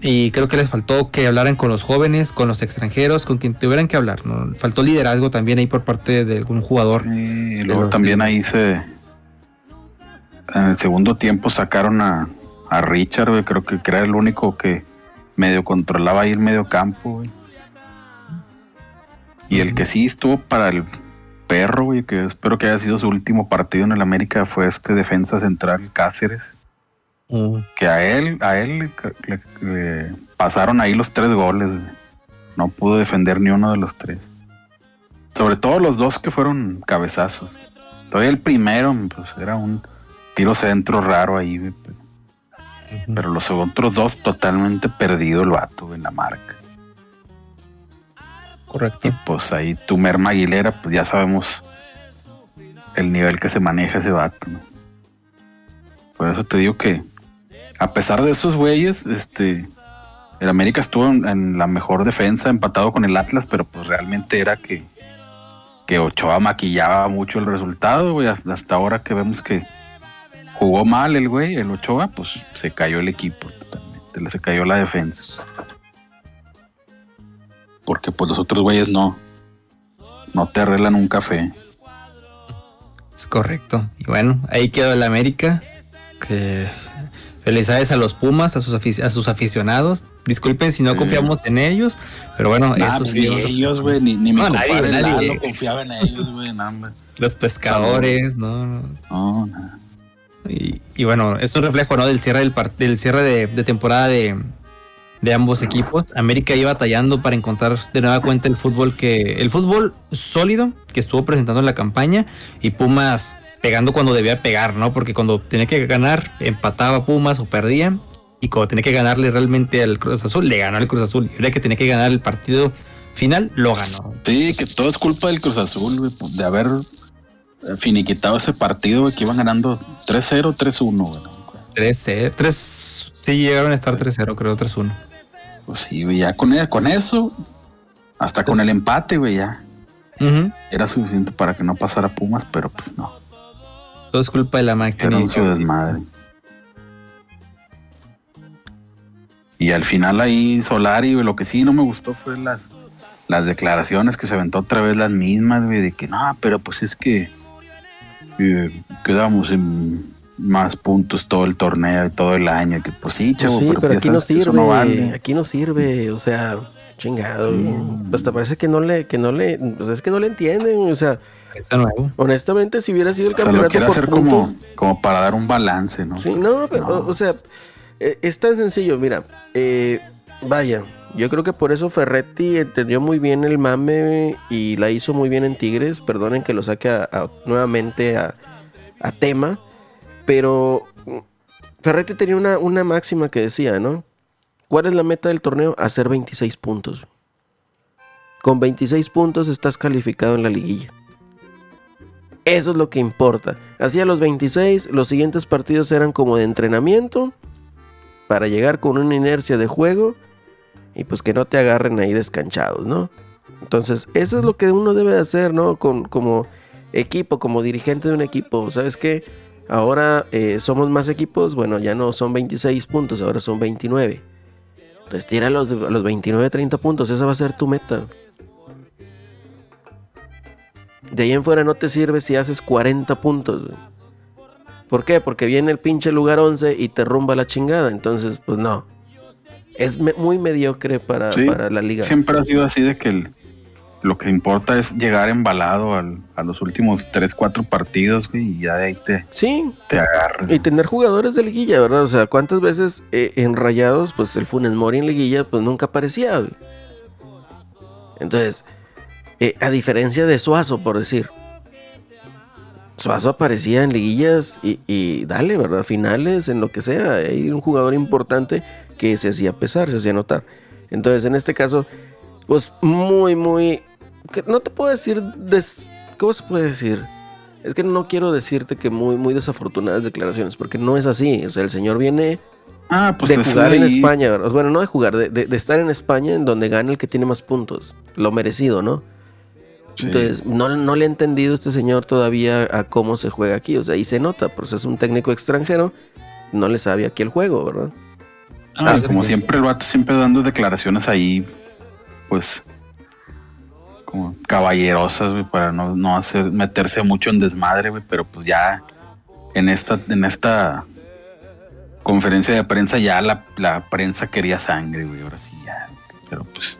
Y creo que les faltó que hablaran con los jóvenes, con los extranjeros, con quien tuvieran que hablar. ¿no? Faltó liderazgo también ahí por parte de algún jugador. Sí, y luego también ahí se. En el segundo tiempo sacaron a, a Richard, güey, creo que, era el único que medio controlaba ahí el medio campo, güey. Y el que sí estuvo para el perro, güey, que espero que haya sido su último partido en el América, fue este defensa central Cáceres. Que a él, a él le, pasaron ahí los tres goles. no pudo defender ni uno de los tres. Sobre todo los dos que fueron cabezazos. Todavía el primero, pues era un tiro centro raro ahí, pero, pero los otros dos totalmente perdido el vato en la marca. Correcto. Y pues ahí tu merma Aguilera, pues ya sabemos el nivel que se maneja ese vato, ¿no? Por eso te digo que, a pesar de esos güeyes, este, el América estuvo en, la mejor defensa, empatado con el Atlas, pero pues realmente era que, que Ochoa maquillaba mucho el resultado, güey. Hasta ahora que vemos que jugó mal el güey, el Ochoa, pues se cayó el equipo totalmente, se cayó la defensa. Porque pues los otros güeyes no, no te arreglan un café. Es correcto. Y bueno, ahí quedó el América. Que felicidades a los Pumas, a sus, afic- a sus aficionados. Disculpen si no Sí. confiamos en ellos, pero bueno, Nah, ni fueron ellos, güey, ni, ni mi No, nadie, compadre nadie. Lalo confiaba en ellos, güey, no, los pescadores, ¿no? no. No, no. Y, y bueno, es un reflejo, ¿no? Del cierre del, par- del cierre de, de temporada de, de ambos equipos. América iba batallando para encontrar de nueva cuenta el fútbol que. El fútbol sólido que estuvo presentando en la campaña. Y Pumas pegando cuando debía pegar, ¿no? Porque cuando tenía que ganar, empataba Pumas o perdía. Y cuando tenía que ganarle realmente al Cruz Azul, le ganó al Cruz Azul. Y ahora que tenía que ganar el partido final, lo ganó. Sí, que todo es culpa del Cruz Azul, güey, pues, de haber eh, finiquitado ese partido, que iban ganando 3-0, 3-1, güey. 3-0. 3, sí, llegaron a estar 3-0, creo, 3-1. Pues sí, güey, ya con, con eso, hasta con el empate, güey, ya Ujú. era suficiente para que no pasara Pumas, pero pues no, Todo es culpa de la máquina. era un desmadre. Y al final ahí Solari, lo que sí no me gustó fue las, las declaraciones que se aventó otra vez las mismas, güey, de que no, pero pues es que eh, quedamos en más puntos todo el torneo y todo el año, que pues sí, Pues chavo, sí, pero, aquí no eso sirve, no vale. aquí no sirve, o sea, chingado. Sí. Hasta parece que no le, que no le, pues es que no le entienden, o sea, nuevo. honestamente si hubiera sido el O sea, lo campeonato quiere por hacer puntos, como, como para dar un balance, ¿no? Sí, no, pero, No. O, o sea, eh, es tan sencillo, mira, eh, vaya, yo creo que por eso Ferretti entendió muy bien el mame y la hizo muy bien en Tigres, perdonen que lo saque a- a- nuevamente a, a tema, pero mm, Ferretti tenía una, una máxima que decía, ¿no? ¿Cuál es la meta del torneo? Hacer 26 puntos. Con 26 puntos estás calificado en la liguilla. Eso es lo que importa. Hacia los 26, los siguientes partidos eran como de entrenamiento para llegar con una inercia de juego y pues que no te agarren ahí descanchados, ¿no? Entonces, eso es lo que uno debe de hacer, ¿no? Con, como equipo, como dirigente de un equipo. ¿Sabes qué? Ahora eh, somos más equipos, bueno, ya no son 26 puntos, ahora son 29. Entonces, los, los 29, 30 puntos, esa va a ser tu meta. De ahí en fuera no te sirve si haces 40 puntos. güey. ¿Por qué? Porque viene el pinche lugar 11 y te rumba la chingada. Entonces, pues no. Es me- muy mediocre para, Sí, para la liga. Siempre ha sido así de que el- lo que importa es llegar embalado al- a los últimos 3, 4 partidos, güey, y ya de ahí te, Sí, te agarran. y tener jugadores de liguilla, ¿verdad? O sea, ¿cuántas veces eh, en Rayados, pues el Funes Mori en liguilla, pues nunca aparecía, güey? Entonces, eh, a diferencia de Suazo, por decir. Suazo aparecía en liguillas y, y dale, ¿verdad? Finales, en lo que sea. Hay un jugador importante que se hacía pesar, se hacía notar. Entonces, en este caso, pues muy, muy... no te puedo decir... Des, ¿Cómo se puede decir? Es que no quiero decirte que muy, muy desafortunadas declaraciones, porque no es así. O sea, el señor viene Ah, pues de jugar en España, ¿verdad? bueno, no de jugar, de, de- de estar en España en donde gana el que tiene más puntos. Lo merecido, ¿no? Sí. Entonces, no, no le ha entendido este señor todavía a cómo se juega aquí. O sea, ahí se nota, pues es un técnico extranjero, no le sabe aquí el juego, ¿verdad? Ah, Ah, como siempre el vato siempre dando declaraciones ahí, pues como caballerosas, güey, para no, no hacer, meterse mucho en desmadre, güey, pero pues ya en esta, en esta conferencia de prensa ya la, la prensa quería sangre, güey, ahora sí ya. Pero pues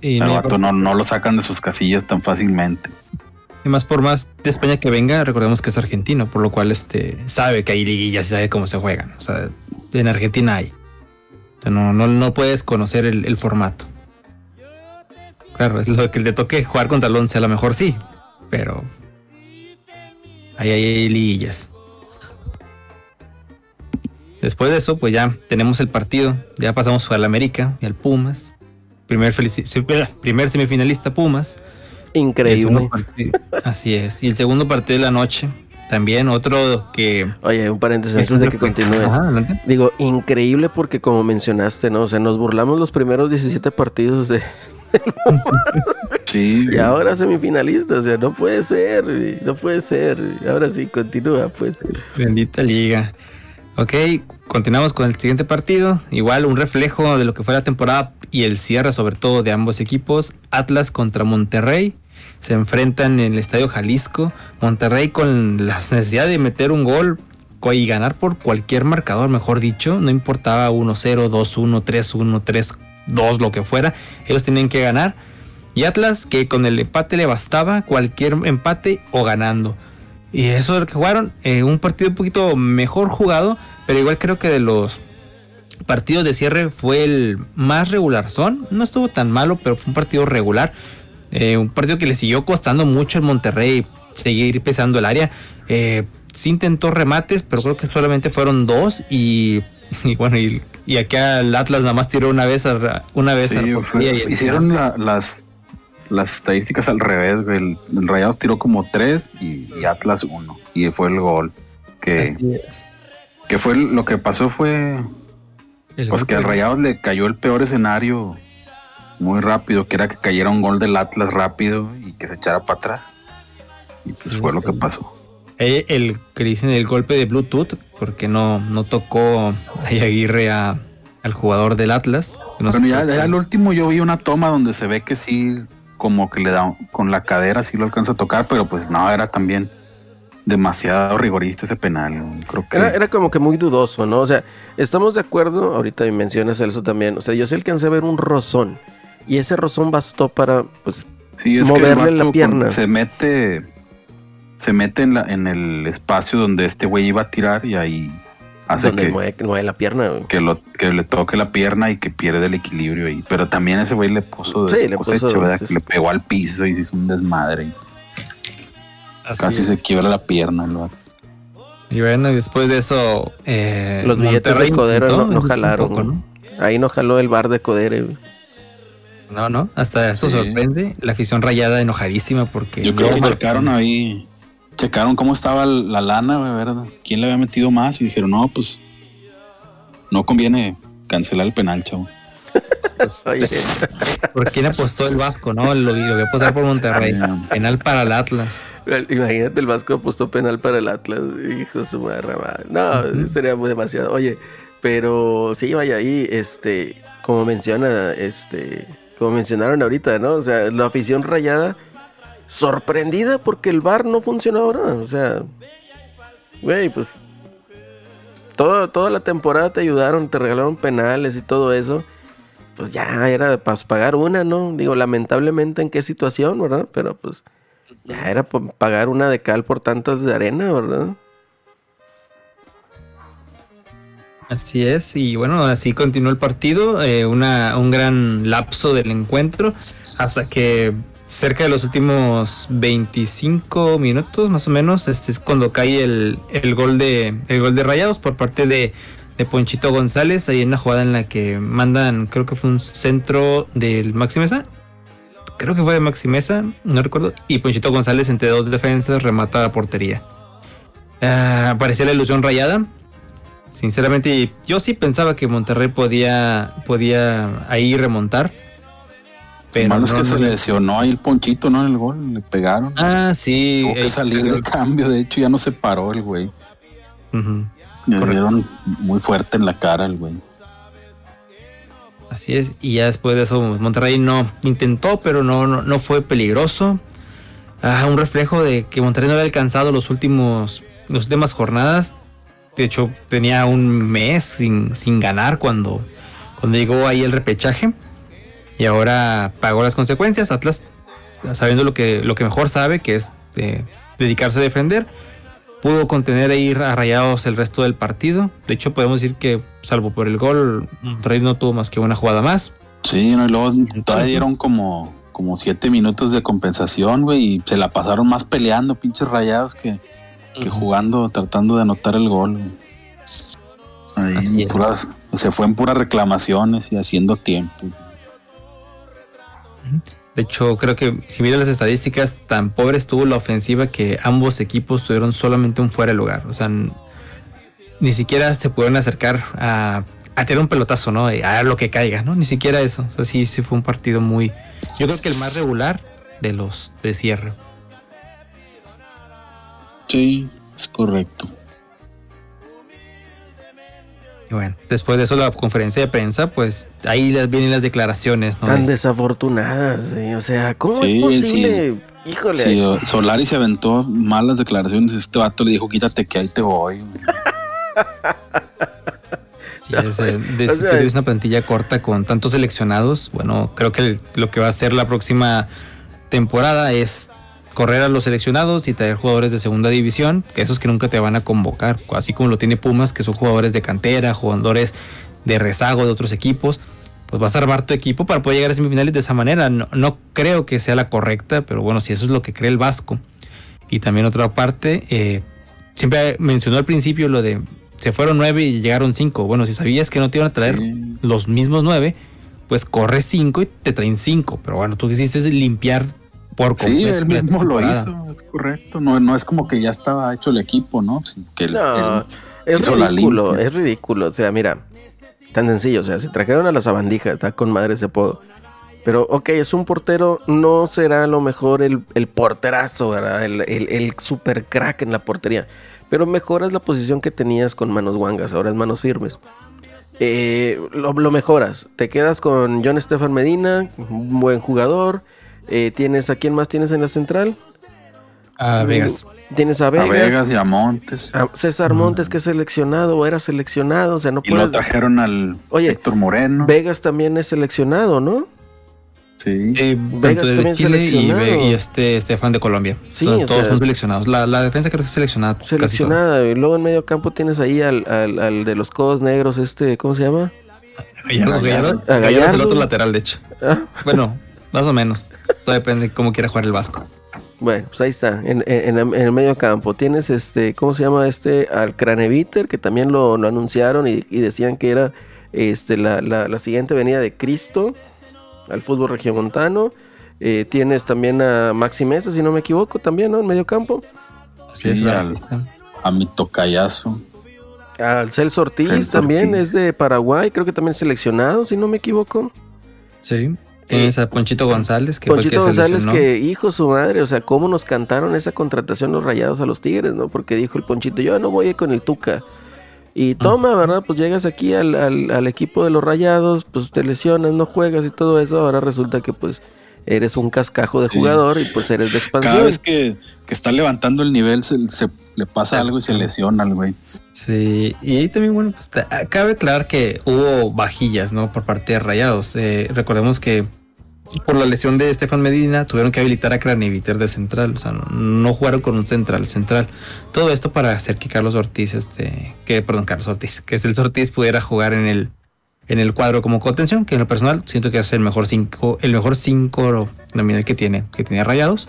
Y, no, vato no, no lo sacan de sus casillas tan fácilmente. y más por más de España que venga, recordemos que es argentino, por lo cual este sabe que hay liguillas y sabe cómo se juegan. O sea, en Argentina hay. O sea, no, no, no puedes conocer el, el formato. Claro, es lo que le toque jugar contra el 11, a lo mejor sí, pero ahí hay liguillas. Después de eso, pues ya tenemos el partido, ya pasamos al América y al Pumas. Primer, primer semifinalista Pumas. Increíble. Así es. Y el segundo partido de la noche, también otro que... Oye, un paréntesis antes de que continúes. Digo, increíble porque como mencionaste, ¿no? O sea, nos burlamos los primeros 17 partidos de... (laughs) sí. Y ahora semifinalista, o sea, no puede ser, no puede ser. Ahora sí, continúa, pues. Bendita liga. Ok, continuamos con el siguiente partido. Igual un reflejo de lo que fue la temporada y el cierre sobre todo de ambos equipos. Atlas contra Monterrey. Se enfrentan en el Estadio Jalisco. Monterrey con la necesidad de meter un gol y ganar por cualquier marcador, mejor dicho. No importaba 1-0, 2-1, 3-1, 3-2, lo que fuera. Ellos tenían que ganar. Y Atlas que con el empate le bastaba cualquier empate o ganando. Y eso es lo que jugaron. Eh, un partido un poquito mejor jugado, pero igual creo que de los partidos de cierre fue el más regular son. No estuvo tan malo, pero fue un partido regular. Eh, un partido que le siguió costando mucho el Monterrey seguir pesando el área. Eh, sí intentó remates, pero creo que solamente fueron dos. Y, (laughs) bueno, y, aquí al Atlas nada más tiró una vez a, una vez hicieron las las estadísticas al revés, El, Rayados tiró como tres y, Atlas uno. Y fue el gol. Que, que fue lo que pasó fue. pues que al Rayados le cayó el peor escenario muy rápido, que era que cayera un gol del Atlas rápido y que se echara para atrás. Y pues fue lo que pasó. El, el, que dicen el golpe de Bluetooth, porque no, no tocó a Aguirre a, al jugador del Atlas. bueno, ya, ya al último yo vi una toma donde se ve que sí como que le da con la cadera, sí lo alcanza a tocar, pero pues no, era también demasiado rigorista ese penal. Creo que... Era, como que muy dudoso, ¿no? O sea, estamos de acuerdo, ahorita mencionas eso también, o sea, yo sé alcancé a ver un rozón y ese rozón bastó para pues moverle la pierna. Se mete se mete en, la, en el espacio donde este güey iba a tirar y ahí hace que mueve, la pierna. Que, lo, que le toque la pierna y que pierde el equilibrio ahí. Pero también ese güey le puso de sí, le, puso, ¿verdad? Que le pegó al piso y se hizo un desmadre. Casi se quiebra la pierna el Y bueno, después de eso, eh, los billetes de Codero no, jalaron. Ahí no jaló el bar de Codere. No, no, hasta eso sorprende. La afición rayada enojadísima porque. Yo creo que checaron ahí checaron cómo estaba la lana, ¿verdad? ¿Quién le había metido más? Y dijeron, no, pues no conviene cancelar el penal, chavo. (laughs) ¿Por quién apostó el Vasco? No, lo, lo voy a apostar por Monterrey. penal para el Atlas. Imagínate, el Vasco apostó penal para el Atlas. Hijo de su madre. No, sería muy demasiado. Oye, pero sí, vaya ahí, este, como menciona, este, como mencionaron ahorita, ¿no? O sea, la afición rayada sorprendida porque el bar no funciona ahora. O sea, güey, pues toda, toda la temporada te ayudaron, te regalaron penales y todo eso. Pues ya era para pagar una, ¿no? Digo, lamentablemente en qué situación, ¿verdad? Pero pues ya era pagar una de cal por tantas de arena, ¿verdad? Así es, y bueno, así continuó el partido, eh, una, un gran lapso del encuentro, hasta que cerca de los últimos 25 minutos más o menos, este es cuando cae el, gol de el gol de Rayados por parte de, Ponchito González, ahí en jugada en la que mandan, creo que fue un centro del Maximeza. Creo que fue de Maximeza, no recuerdo. Y Ponchito González entre dos defensas remata la portería. Uh, parecía la ilusión rayada. Sinceramente, yo sí pensaba que Monterrey podía, podía ahí remontar pero malo es que se lesionó ahí el ponchito, ¿no? En el gol, le pegaron. Ah, sí. Tuvo que salir de cambio, de hecho ya no se paró el güey. Le dieron muy fuerte en la cara el güey. Así es, y ya después de eso Monterrey no intentó, pero no, no, fue peligroso. Ah, un reflejo de que Monterrey no había alcanzado los últimos, las últimas jornadas. De hecho, tenía un mes sin, sin ganar cuando, cuando llegó ahí el repechaje y ahora pagó las consecuencias. Atlas, sabiendo lo que, lo que mejor sabe, que es eh, dedicarse a defender, pudo contener ahí a Rayados el resto del partido. De hecho, podemos decir que, salvo por el gol, Rey no tuvo más que una jugada más. Sí, y luego todavía dieron como, como siete minutos de compensación, güey, y se la pasaron más peleando, pinches rayados, que, que jugando, tratando de anotar el gol. Ahí puras- se fue en puras reclamaciones y haciendo tiempo. De hecho, creo que si miras las estadísticas, tan pobre estuvo la ofensiva que ambos equipos tuvieron solamente un fuera de lugar. O sea, ni siquiera se pudieron acercar a, a tirar un pelotazo, ¿no? A lo que caiga, ¿no? Ni siquiera eso. O sea, sí, sí fue un partido muy. Yo creo que el más regular de los de cierre. Sí, es correcto. Y bueno, después de eso, la conferencia de prensa, pues ahí las- vienen las declaraciones, ¿no? Tan De- desafortunadas, sí, o sea, ¿cómo Sí, es posible? Híjole. Sí, Solari se aventó malas declaraciones. Este vato le dijo, quítate que ahí te voy. (laughs) Sí, es, eh, de- O sea, tienes una plantilla corta con tantos seleccionados, bueno, creo que el- lo que va a hacer la próxima temporada es correr a los seleccionados y traer jugadores de segunda división, que esos que nunca te van a convocar, así como lo tiene Pumas, que son jugadores de cantera, jugadores de rezago de otros equipos, pues vas a armar tu equipo para poder llegar a semifinales de esa manera. No, no creo que sea la correcta, pero bueno, si eso es lo que cree el Vasco. Y también otra parte, eh, siempre mencionó al principio lo de se fueron nueve y llegaron cinco. Bueno, si sabías que no te iban a traer Sí. los mismos nueve, pues corres cinco y te traen cinco. Pero bueno, tú quisiste limpiar por Sí, él mismo lo hizo, es correcto. No, no es como que ya estaba hecho el equipo, ¿no? Que No, él- es ridículo, es ridículo. O sea, mira, tan sencillo. O sea, se trajeron a la sabandija, está con madre ese podo. Pero, ok, es un portero, no será a lo mejor el, el porterazo, ¿verdad? El, el, el super crack en la portería. Pero mejoras la posición que tenías con manos guangas, ahora es manos firmes. Eh, lo, lo mejoras. Te quedas con John Estefan Medina, un buen jugador. Eh, tienes a quién más tienes en la central? A Vegas. Tienes a a Vegas. Vegas y a Montes. a César Montes, que es seleccionado o era seleccionado. O sea, no y lo trajeron al Oye, Héctor Moreno. Vegas también es seleccionado, ¿no? sí. Eh, Vegas tanto de también Chile y, y este Estefan de Colombia. Sí, todos sea- son seleccionados. La, la defensa creo que es seleccionada. Seleccionada. Y luego en medio campo tienes ahí al, al, al de los codos negros, este, ¿cómo se llama? Gallardo, Gallardo. Gallardo, es el otro lateral, de hecho. Ah, Bueno, más o menos. Todo depende de cómo quiera jugar el Vasco. bueno, pues ahí está, en, en- en el medio campo. Tienes este, ¿cómo se llama este? Al Craneviter, que también lo, lo anunciaron y, y decían que era este, la, la, la siguiente venida de Cristo al fútbol regiomontano. Eh, tienes también a Maxi Mesa, si no me equivoco, también, ¿no? En medio campo. Así es, Sí, la al- lista. A mi tocayazo. Al Celso Ortiz Celso también Ortiz. es de Paraguay, creo que también seleccionado, si no me equivoco. Sí. Tienes a Ponchito González, que Ponchito fue el que González, que hijo su madre, o sea, cómo nos cantaron esa contratación los rayados a los Tigres, ¿no? Porque dijo el Ponchito, yo no voy con el Tuca. Y toma, ¿verdad? Pues llegas aquí al, al- al equipo de los rayados, pues te lesionas, no juegas y todo eso. Ahora resulta que pues eres un cascajo de Sí. jugador y pues eres de expansión. Cada vez que, que está levantando el nivel, se, se le pasa algo y se lesiona al güey. Sí, y ahí también, bueno, pues cabe aclarar que hubo vajillas, ¿no? Por parte de Rayados. Eh, recordemos que por la lesión de Estefan Medina tuvieron que habilitar a Craneviter de central, o sea, no, jugaron con un central central. Todo esto para hacer que Carlos Ortiz, este, que, perdón, Carlos Ortiz, que Celso Ortiz pudiera jugar en el, en el cuadro como contención, que en lo personal siento que es el mejor cinco, el mejor cinco nominal que tiene, que tiene Rayados.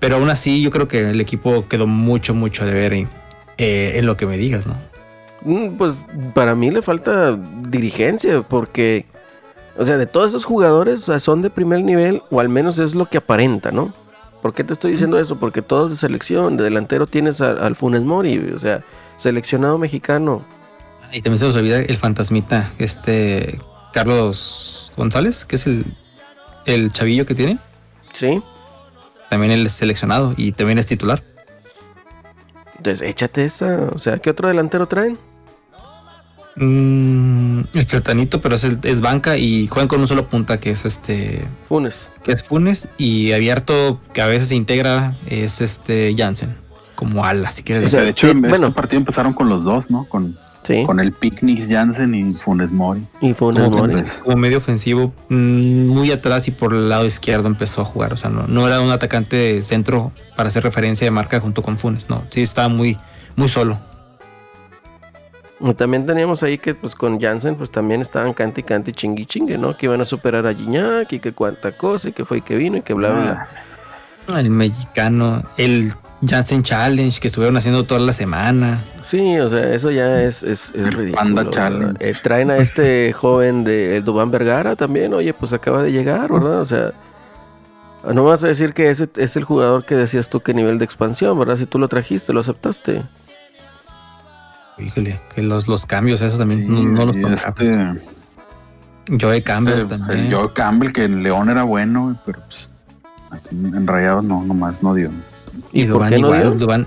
Pero aún así, yo creo que el equipo quedó mucho, mucho de ver en, eh, en lo que me digas, ¿no? Mm, Pues para mí le falta dirigencia, porque, o sea, de todos esos jugadores o sea, son de primer nivel, o al menos es lo que aparenta, ¿no? ¿Por qué te estoy diciendo eso? Porque todos de selección, de delantero tienes a- al Funes Mori, o sea, seleccionado mexicano. Y también se nos olvida el fantasmita, este Carlos González, que es el, el chavillo que tiene. ¿Sí? También él es seleccionado y también es titular. Entonces, échate esa. O sea, ¿qué otro delantero traen? Mm, el platanito, pero es, el- es banca y juegan con un solo punta que es este Funes. que es Funes y abierto que a veces se integra es este Jansen como ala, si quieres O sea, decir. de hecho, sí, en bueno. este partido empezaron con los dos, ¿no? Con, Sí. con el Picnic Jansen y Funes Mori. Y Funes Como Mori. Entonces, como medio ofensivo, mm, muy atrás y por el lado izquierdo empezó a jugar. O sea, no, no era un atacante de centro para hacer referencia de marca junto con Funes. No, sí estaba muy, muy solo. Y también teníamos ahí que pues con Jansen pues también estaban canti canti chingui chingue, ¿no? Que iban a superar a Gignac y que cuánta cosa y que fue y que vino y que bla bla. Ah, El mexicano, el Jansen Challenge que estuvieron haciendo toda la semana. Sí, o sea, eso ya es, es, es ridículo. Panda. Challenge. Eh, traen a este (laughs) joven de el Dubán Vergara también, oye, pues acaba de llegar, ¿verdad? O sea, no vas a decir que ese es el jugador que decías tú que nivel de expansión, ¿verdad? Si tú lo trajiste, lo aceptaste. Híjole, que los, los cambios, eso también Sí, no, no los tocaba. este, Joey Campbell este, también. el Joe Campbell, que en León era bueno, pero pues aquí en Rayados no, nomás no dio. Y ¿Y Dubán no igual, dio? Dubán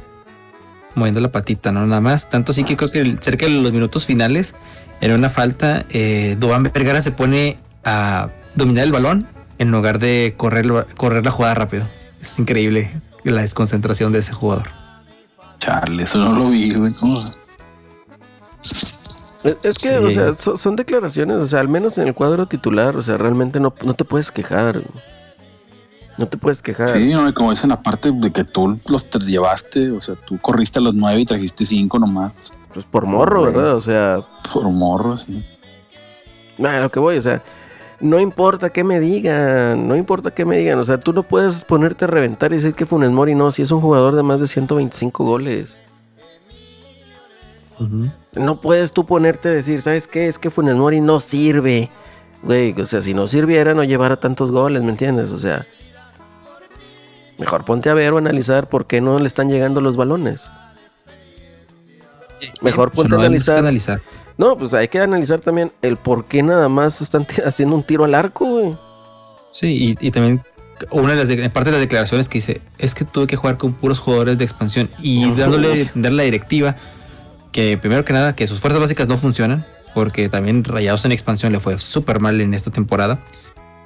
moviendo la patita, ¿no? Nada más. Tanto sí que creo que cerca de los minutos finales, en una falta, eh, Dubán Vergara se pone a dominar el balón en lugar de correr, correr la jugada rápido. Es increíble la desconcentración de ese jugador. Charle, eso no lo vi, güey. ¿cómo? Es, que, Sí. o sea, so- son declaraciones, o sea, al menos en el cuadro titular, o sea, realmente no, no te puedes quejar. No te puedes quejar. Sí, no, y como dicen, aparte de que tú los te llevaste, o sea, tú corriste a los nueve y trajiste cinco nomás, Pues por morro. ¿verdad? O sea, por morro, sí. a lo que voy, o sea, no importa qué me digan, no importa qué me digan, o sea, tú no puedes ponerte a reventar y decir que Funes Mori no, si es un jugador de más de 125 goles. No puedes tú ponerte a decir, ¿sabes qué? Es que Funes Mori no sirve. Güey, o sea, si no sirviera no llevara tantos goles, ¿me entiendes? O sea, mejor ponte a ver o analizar por qué no le están llegando los balones. Mejor ponte a no analizar. analizar. No, pues hay que analizar también el por qué nada más están (laughs) haciendo un tiro al arco, güey. Sí, y, y también una de las de- parte de las declaraciones que dice es que tuve que jugar con puros jugadores de expansión y dándole darle la directiva que primero que nada que sus fuerzas básicas no funcionan porque también Rayados en expansión le fue súper mal en esta temporada.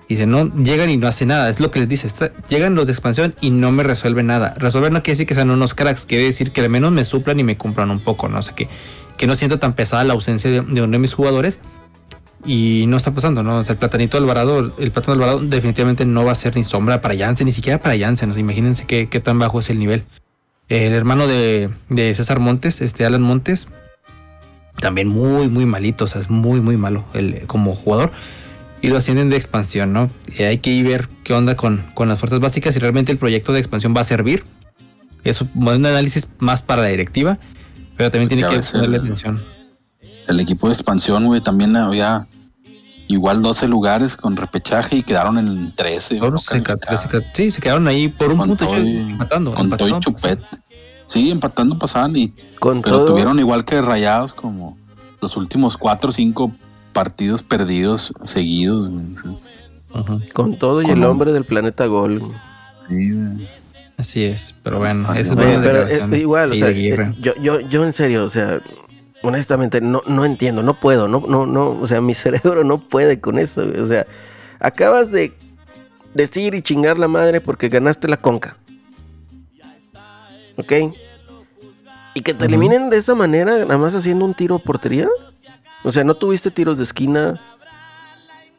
Dice, no, llegan y no hacen nada. Es lo que les dice. llegan los de expansión y no me resuelven nada. Resolver no quiere decir que sean unos cracks. Quiere decir que al menos me suplan y me compran un poco. No sé que, que no sienta tan pesada la ausencia de, uno de mis jugadores. Y no está pasando, ¿no? O sea, el platanito Alvarado, el plátano Alvarado definitivamente no va a ser ni sombra para Jansen, ni siquiera para Jansen. O sea, imagínense qué, qué tan bajo es el nivel. El hermano de, de César Montes, este Alan Montes, también muy, muy malito. O sea, es muy, muy malo el, como jugador. Y lo ascienden de expansión, ¿no? Y hay que ir ver qué onda con, con las fuerzas básicas y realmente el proyecto de expansión va a servir. Es un análisis más para la directiva, pero también Pues tiene que ves, ponerle el- atención. El equipo de expansión, güey, también había igual 12 lugares con repechaje y quedaron en 13. Ahora ¿no? se ca- calificados. se ca- sí, se quedaron ahí por un punto todo empatando. Con todo y empataron, chupet. Sí, empatando pasaban, y, Con pero todo, tuvieron igual que rayados como los últimos cuatro o cinco partidos perdidos seguidos. güey. Sí, con todo y con el un- hombre del planeta Gol. Sí. Así es, pero bueno, Oye, fueron las pero, eh, declaraciones igual, o sea, eh, yo, yo, yo en serio, o sea, honestamente, no, no entiendo, no puedo, no, no, no, o sea, mi cerebro no puede con eso, o sea, acabas de decir y chingar la madre porque ganaste la conca. ¿Ok? Y que te eliminen de esa manera, nada más haciendo un tiro portería. O sea, no tuviste tiros de esquina,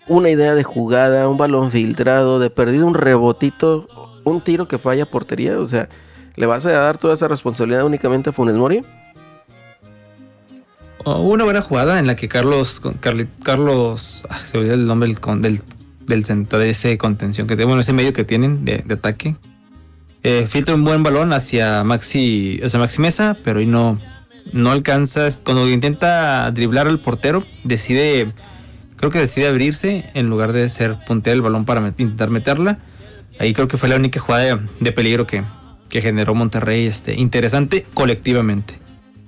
una idea de jugada, un balón filtrado, de perdido un rebotito, un tiro que falla portería. O sea, ¿le vas a dar toda esa responsabilidad únicamente a Funes Mori? Oh, Hubo una buena jugada en la que Carlos, Carlos, se olvidó el nombre del, del, centro de ese contención que tiene, bueno, ese medio que tienen de, ataque. Eh, filtra un buen balón hacia Maxi, o sea, Maxi Mesa, pero ahí no, no alcanza. Cuando intenta driblar al portero, decide, creo que decide abrirse en lugar de ser puntear el balón para intentar meterla. Ahí creo que fue la única jugada de, de peligro que, que generó Monterrey, este, interesante colectivamente.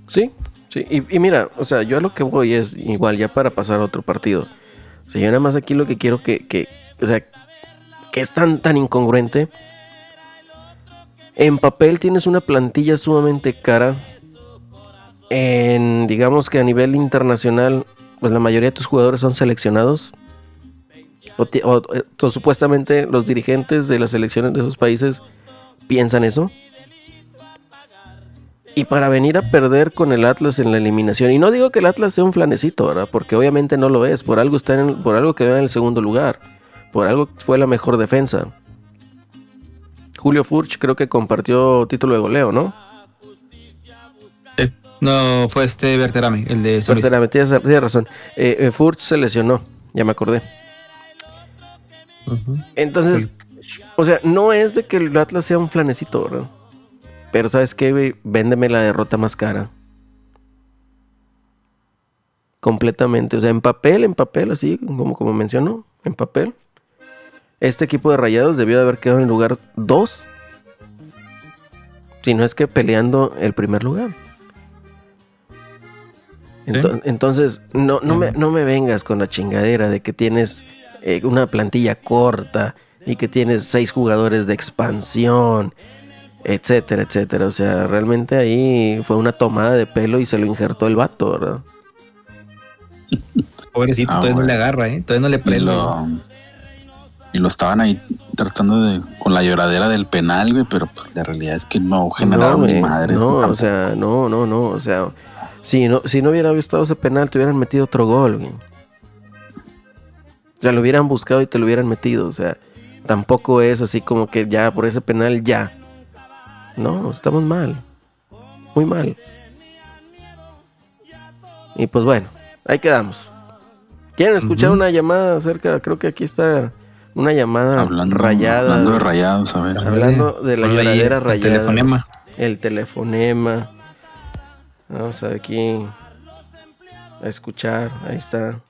Sí, sí. Y, mira, o sea, yo a lo que voy es igual ya para pasar a otro partido. O sea, yo nada más aquí lo que quiero que, que o sea, que es tan, tan incongruente. En papel tienes una plantilla sumamente cara. En, digamos que a nivel internacional, pues la mayoría de tus jugadores son seleccionados. O, o- o supuestamente los dirigentes de las selecciones de esos países piensan eso. Y para venir a perder con el Atlas en la eliminación. Y no digo que el Atlas sea un flanecito, ¿verdad? Porque obviamente no lo es. Por algo está en por algo quedó en el segundo lugar. Por algo fue la mejor defensa. Julio Furch creo que compartió título de goleo, ¿no? No, fue este Berterame, el de San. Berterame, tienes, tienes razón. Eh, eh, Furch se lesionó, ya me acordé. Entonces, o sea, no es de que el Atlas sea un flanecito, ¿verdad? Pero ¿sabes qué, güey? Véndeme la derrota más cara. Completamente. O sea, en papel, en papel, así como, como mencionó, en papel. Este equipo de rayados debió de haber quedado en el lugar 2. Si no es que peleando el primer lugar. Ento- Sí. Entonces, no, no, me, no me vengas con la chingadera de que tienes eh, una plantilla corta y que tienes seis jugadores de expansión, etcétera, etcétera. O sea, realmente ahí fue una tomada de pelo y se lo injertó el vato, ¿verdad? (laughs) Pobrecito, Ah, todavía no le agarra, ¿eh? Todavía no le Y prende. lo, y lo estaban ahí tratando de con la lloradera del penal, güey, pero pues la realidad es que no generaron no, madres. no, o sea, no, no, no, o sea, si no, si no hubiera estado ese penal, te hubieran metido otro gol, güey. O sea, lo hubieran buscado y te lo hubieran metido, o sea, tampoco es así como que ya por ese penal ya. No, estamos mal. Muy mal. Y pues bueno, ahí quedamos. ¿Quieren escuchar una llamada acerca? Creo que aquí está una llamada hablando, rayada. hablando de rayados, a ver. Hablando de la ahí lloradera el rayada. telefonema. El telefonema. Vamos a ver aquí. A escuchar. Ahí está.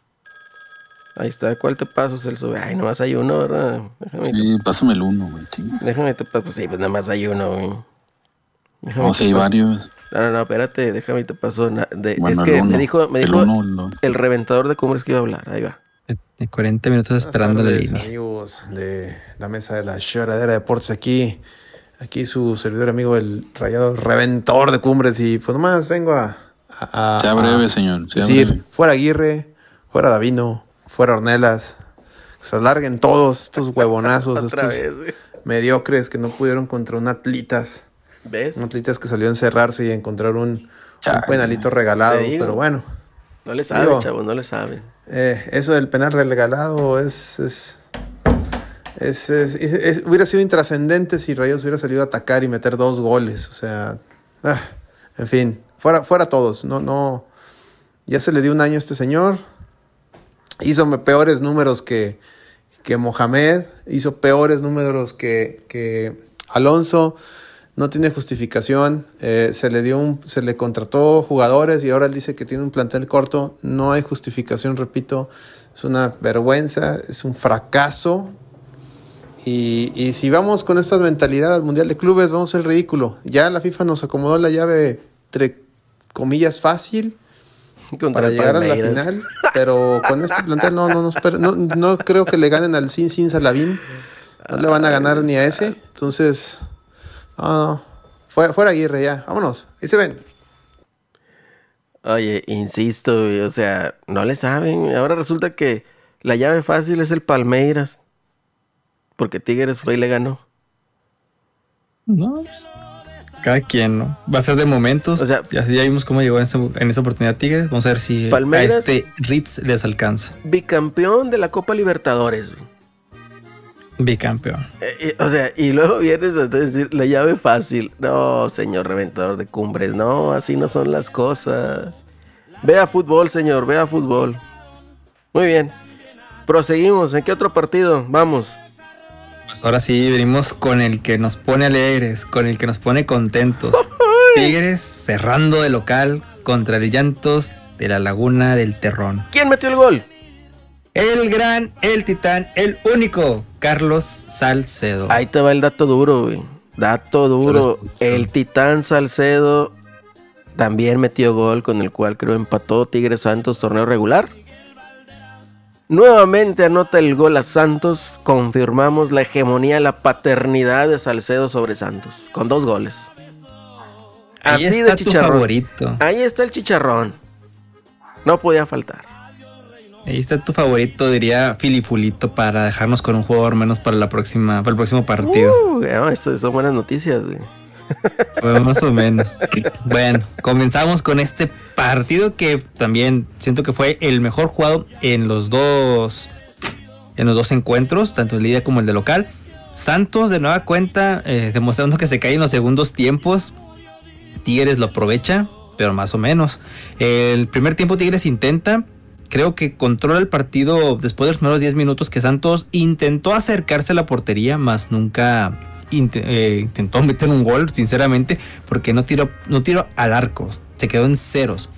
Ahí está. ¿Cuál te paso, Celso? Ay, nomás hay uno, ¿verdad? Déjame, Sí, pásame el uno, güey. déjame te paso. Pues sí, pues nada más hay uno, güey. Déjame No, sí, hay varios. No, no, no, espérate. Déjame te paso. na- de- Bueno, es que uno. me dijo, me el dijo uno, el reventador de cumbres que iba a hablar. Ahí va. De 40 minutos esperando la Buenas línea. tardes, amigos de la mesa de la lloradera de deportes aquí. Aquí su servidor amigo, el rayado reventador de cumbres. Y pues nomás vengo a, a, a- Sea a breve, señor. Sea decir, breve. fuera Aguirre, fuera Davino, fuera Ornelas. Que se alarguen todos estos huevonazos, (laughs) estos vez, güey. mediocres que no pudieron contra un Atlitas. ¿Ves? Un Atlitas que salió a encerrarse y a encontrar un, un penalito regalado. Pero bueno. No le sabe, Digo, chavos, no le sabe. Eh, eso del penal regalado es. es, es- es- es- es- hubiera sido intrascendente si Rayos hubiera salido a atacar y meter dos goles. O sea. ah, en fin. Fuera, fuera todos. No, no. Ya se le dio un año a este señor. Hizo peores números que, que Mohamed. Hizo peores números que, que Alonso. No tiene justificación. Eh, se le dio un, se le contrató jugadores y ahora él dice que tiene un plantel corto. No hay justificación, repito. Es una vergüenza, es un fracaso. Y, y si vamos con esta mentalidad al Mundial de Clubes, vamos a ser ridículo. Ya la FIFA nos acomodó la llave, entre comillas, fácil para llegar a la final. Pero con este plantel no, no, no, no, no creo que le ganen al Sin Sin Salavín. No le van a ganar ni a ese. Entonces, no, no. Fuera, fuera Aguirre ya. Vámonos. Ahí se ven. Oye, insisto, güey, o sea, no le saben. Ahora resulta que la llave fácil es el Palmeiras. Porque Tigres fue y le ganó. No, pues, cada quien, ¿no? Va a ser de momentos. O sea- ya, ya vimos cómo llegó en esta, en esta oportunidad Tigres. Vamos a ver si Palmeiras- a este Ritz les alcanza. Bicampeón de la Copa Libertadores. güey. Bicampeón. Eh, o sea, y luego vienes a decir la llave fácil. No, señor reventador de cumbres. No, así no son las cosas. Vea fútbol, señor, vea fútbol. Muy bien. Proseguimos. ¿En qué otro partido? Vamos. Pues ahora sí, venimos con el que nos pone alegres, con el que nos pone contentos. (laughs) Tigres cerrando de local contra el Llantos de la Laguna del Terrón. ¿Quién metió el gol? El gran, el titán, el único, Carlos Salcedo. Ahí te va el dato duro, güey. Dato duro. El Titán Salcedo también metió gol con el cual creo empató Tigres Santos torneo regular. Nuevamente anota el gol a Santos. Confirmamos la hegemonía, la paternidad de Salcedo sobre Santos. Con dos goles. Ahí Así está de tu favorito. Ahí está el chicharrón. No podía faltar. Ahí está tu favorito, diría Filifulito, para dejarnos con un jugador menos para la próxima, para el próximo partido. Uh, eso son buenas noticias, güey. Bueno, (laughs) más o menos. Bueno, comenzamos con este partido que también siento que fue el mejor jugado en los dos en los dos encuentros, tanto el líder como el de local. Santos de nueva cuenta eh, demostrando que se cae en los segundos tiempos. Tigres lo aprovecha, pero más o menos. El primer tiempo Tigres intenta, creo que controla el partido después de los primeros 10 minutos que Santos intentó acercarse a la portería, más nunca eh, intentó meter un gol, sinceramente, porque no tiró, no tiró al arco, se quedó en ceros.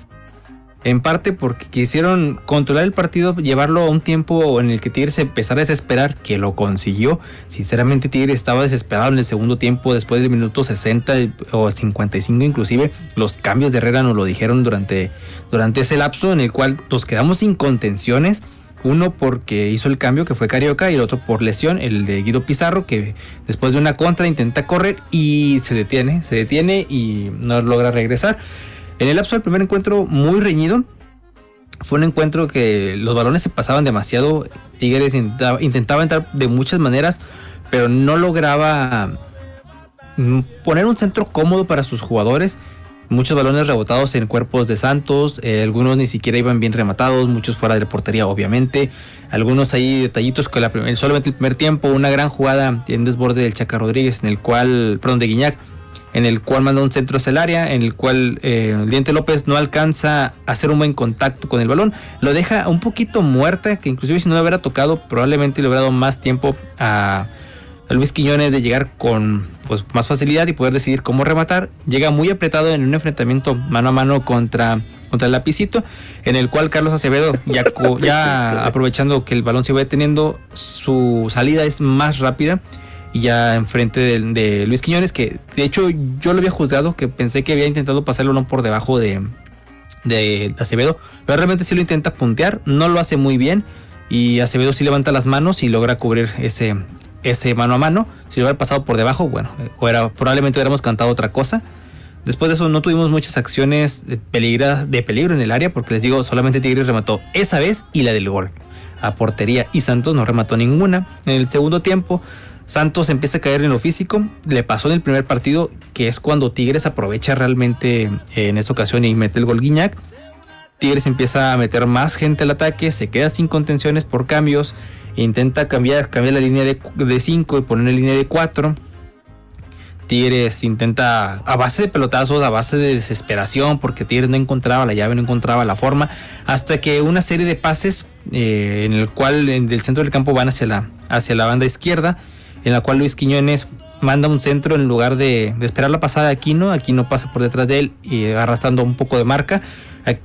En parte porque quisieron controlar el partido, llevarlo a un tiempo en el que Tigres empezara a desesperar, que lo consiguió. Sinceramente Tigres estaba desesperado en el segundo tiempo, después del minuto 60 o 55 inclusive. Los cambios de Herrera nos lo dijeron durante, durante ese lapso en el cual nos quedamos sin contenciones. Uno porque hizo el cambio que fue Carioca y el otro por lesión, el de Guido Pizarro, que después de una contra intenta correr y se detiene, se detiene y no logra regresar. En el lapso del primer encuentro, muy reñido. Fue un encuentro que los balones se pasaban demasiado. Tigres intentaba, entrar de muchas maneras, pero no lograba mm, poner un centro cómodo para sus jugadores. Muchos balones rebotados en cuerpos de Santos, eh, algunos ni siquiera iban bien rematados, muchos fuera de portería, obviamente. Algunos ahí detallitos la solamente el primer tiempo, una gran jugada en desborde del Chaca Rodríguez, en el cual, perdón, de Guiñac, en el cual manda un centro hacia el área, en el cual eh, el Diente López no alcanza a hacer un buen contacto con el balón, lo deja un poquito muerta, que inclusive si no lo hubiera tocado, probablemente le hubiera dado más tiempo a, Luis Quiñones de llegar con pues, más facilidad y poder decidir cómo rematar. Llega muy apretado en un enfrentamiento mano a mano contra, contra el lapicito, en el cual Carlos Acevedo, ya, ya aprovechando que el balón se va deteniendo, su salida es más rápida y ya enfrente de, de, Luis Quiñones, que de hecho yo lo había juzgado, que pensé que había intentado pasarlo no por debajo de, de Acevedo, pero realmente sí lo intenta puntear, no lo hace muy bien y Acevedo sí levanta las manos y logra cubrir ese, ese mano a mano. Si lo hubiera pasado por debajo, bueno, o era, probablemente hubiéramos cantado otra cosa. Después de eso no tuvimos muchas acciones de, de peligro en el área, porque les digo, solamente Tigres remató esa vez y la del gol a portería y Santos no remató ninguna. En el segundo tiempo Santos empieza a caer en lo físico. Le pasó en el primer partido, que es cuando Tigres aprovecha realmente eh, en esa ocasión y mete el gol Guiñac. Tigres empieza a meter más gente al ataque, se queda sin contenciones por cambios, intenta cambiar, cambiar la línea de 5 y poner una línea de 4. Tigres intenta a base de pelotazos, a base de desesperación, porque Tigres no encontraba la llave, no encontraba la forma, hasta que una serie de pases eh, en el cual en el centro del campo van hacia la, hacia la banda izquierda en la cual Luis Quiñones manda un centro en lugar de, esperar la pasada de Aquino. Aquino pasa por detrás de él y arrastrando un poco de marca.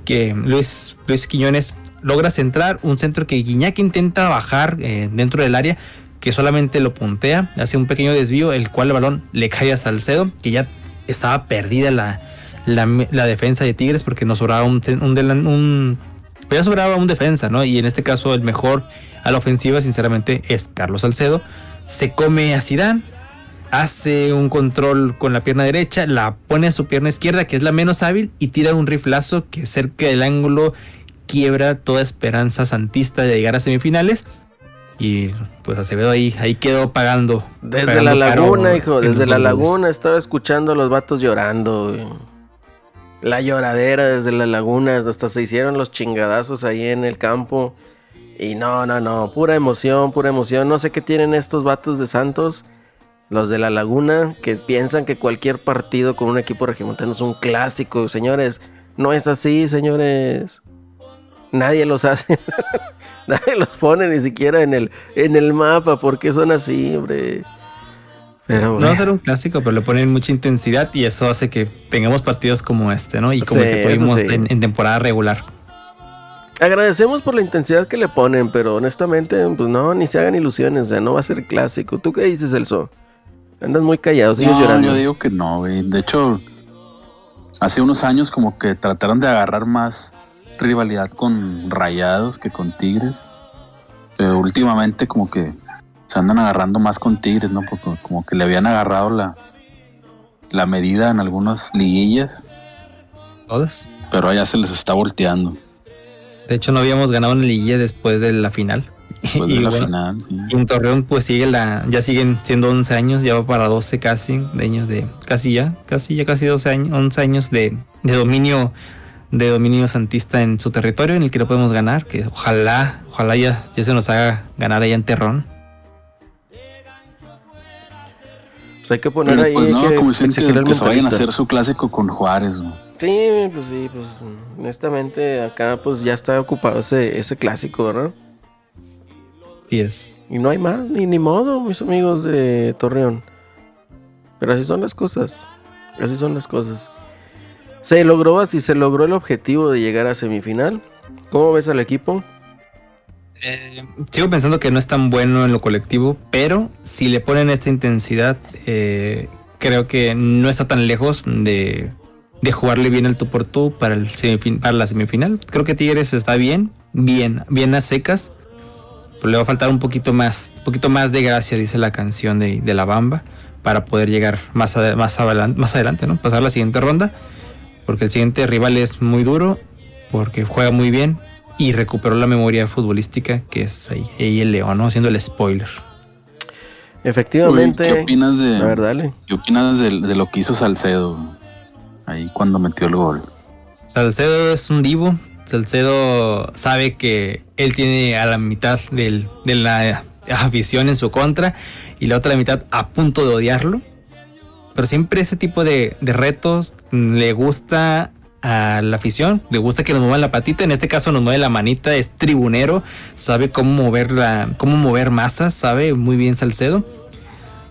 Que Luis, Luis Quiñones logra centrar un centro que Guiñac intenta bajar eh, dentro del área, que solamente lo puntea, hace un pequeño desvío, el cual el balón le cae a Salcedo, que ya estaba perdida la, la, defensa de Tigres porque nos sobraba un, un, un pues ya sobraba un defensa, ¿no? Y en este caso el mejor a la ofensiva, sinceramente, es Carlos Salcedo se come a Zidane, hace un control con la pierna derecha, la pone a su pierna izquierda, que es la menos hábil, y tira un riflazo que cerca del ángulo quiebra toda esperanza santista de llegar a semifinales. Y pues Acevedo ahí, ahí quedó pagando. Desde la laguna, hijo, desde la laguna estaba escuchando a los vatos llorando. La lloradera desde la laguna, hasta se hicieron los chingadazos ahí en el campo. Y no, no, no, pura emoción, pura emoción. No sé qué tienen estos vatos de Santos, los de la Laguna, que piensan que cualquier partido con un equipo regimontano es un clásico. Señores, no es así, señores. Nadie los hace. (laughs) Nadie los pone ni siquiera en el, en el mapa. porque son así, hombre? Pero, no va a ser un clásico, pero le ponen mucha intensidad y eso hace que tengamos partidos como este, ¿no? Y como el que tuvimos en temporada regular. Agradecemos por la intensidad que le ponen, pero honestamente, pues no, ni se hagan ilusiones, o sea, no va a ser clásico. ¿Tú qué dices, Elso? Andas muy callado, sigues no, llorando. Yo digo que no, güey. De hecho, hace unos años como que trataron de agarrar más rivalidad con Rayados que con Tigres. Pero últimamente como que se andan agarrando más con Tigres, ¿no? Porque como que le habían agarrado la, la medida en algunas liguillas. ¿Todas? Pero allá se les está volteando. De hecho, no habíamos ganado en liguilla después de la final. Después de la final. Y en Torreón, pues sigue la, ya siguen siendo 11 años, ya va para 12 casi, de años de, casi ya, casi ya casi 12 años, 11 años de, de dominio, de dominio santista en su territorio, en el que no podemos ganar, que ojalá, ojalá ya, ya se nos haga ganar allá en Terrón. Pues hay que poner ahí pues no, que, como que, que, se vayan a hacer su clásico con Juárez, Sí, pues sí, pues honestamente acá pues ya está ocupado ese, ese clásico, ¿verdad? Sí es. Y no hay más, ni, ni modo, mis amigos de Torreón. Pero así son las cosas. Así son las cosas. Se logró así, se logró el objetivo de llegar a semifinal. ¿Cómo ves al equipo? Eh, sigo pensando que no es tan bueno en lo colectivo, pero si le ponen esta intensidad, eh, creo que no está tan lejos de, de jugarle bien el tú por tú para, el semifin- para la semifinal. Creo que Tigres está bien, bien, bien a secas. Pero le va a faltar un poquito más, un poquito más de gracia, dice la canción de, de La Bamba, para poder llegar más, ade- más, adelan- más adelante, ¿no? Pasar la siguiente ronda, porque el siguiente rival es muy duro, porque juega muy bien y recuperó la memoria futbolística, que es ahí, ahí el León, ¿no? Haciendo el spoiler. Efectivamente. ¿Qué opinas de, A ver, dale. ¿qué opinas de, de lo que hizo Salcedo ahí cuando metió el gol? Salcedo es un divo. Salcedo sabe que él tiene a la mitad del- de la afición en su contra y la otra mitad a punto de odiarlo. Pero siempre ese tipo de, de retos le gusta a la afición, le gusta que nos muevan la patita, en este caso nos mueve la manita, es tribunero, sabe cómo mover la, cómo mover masas, sabe muy bien Salcedo.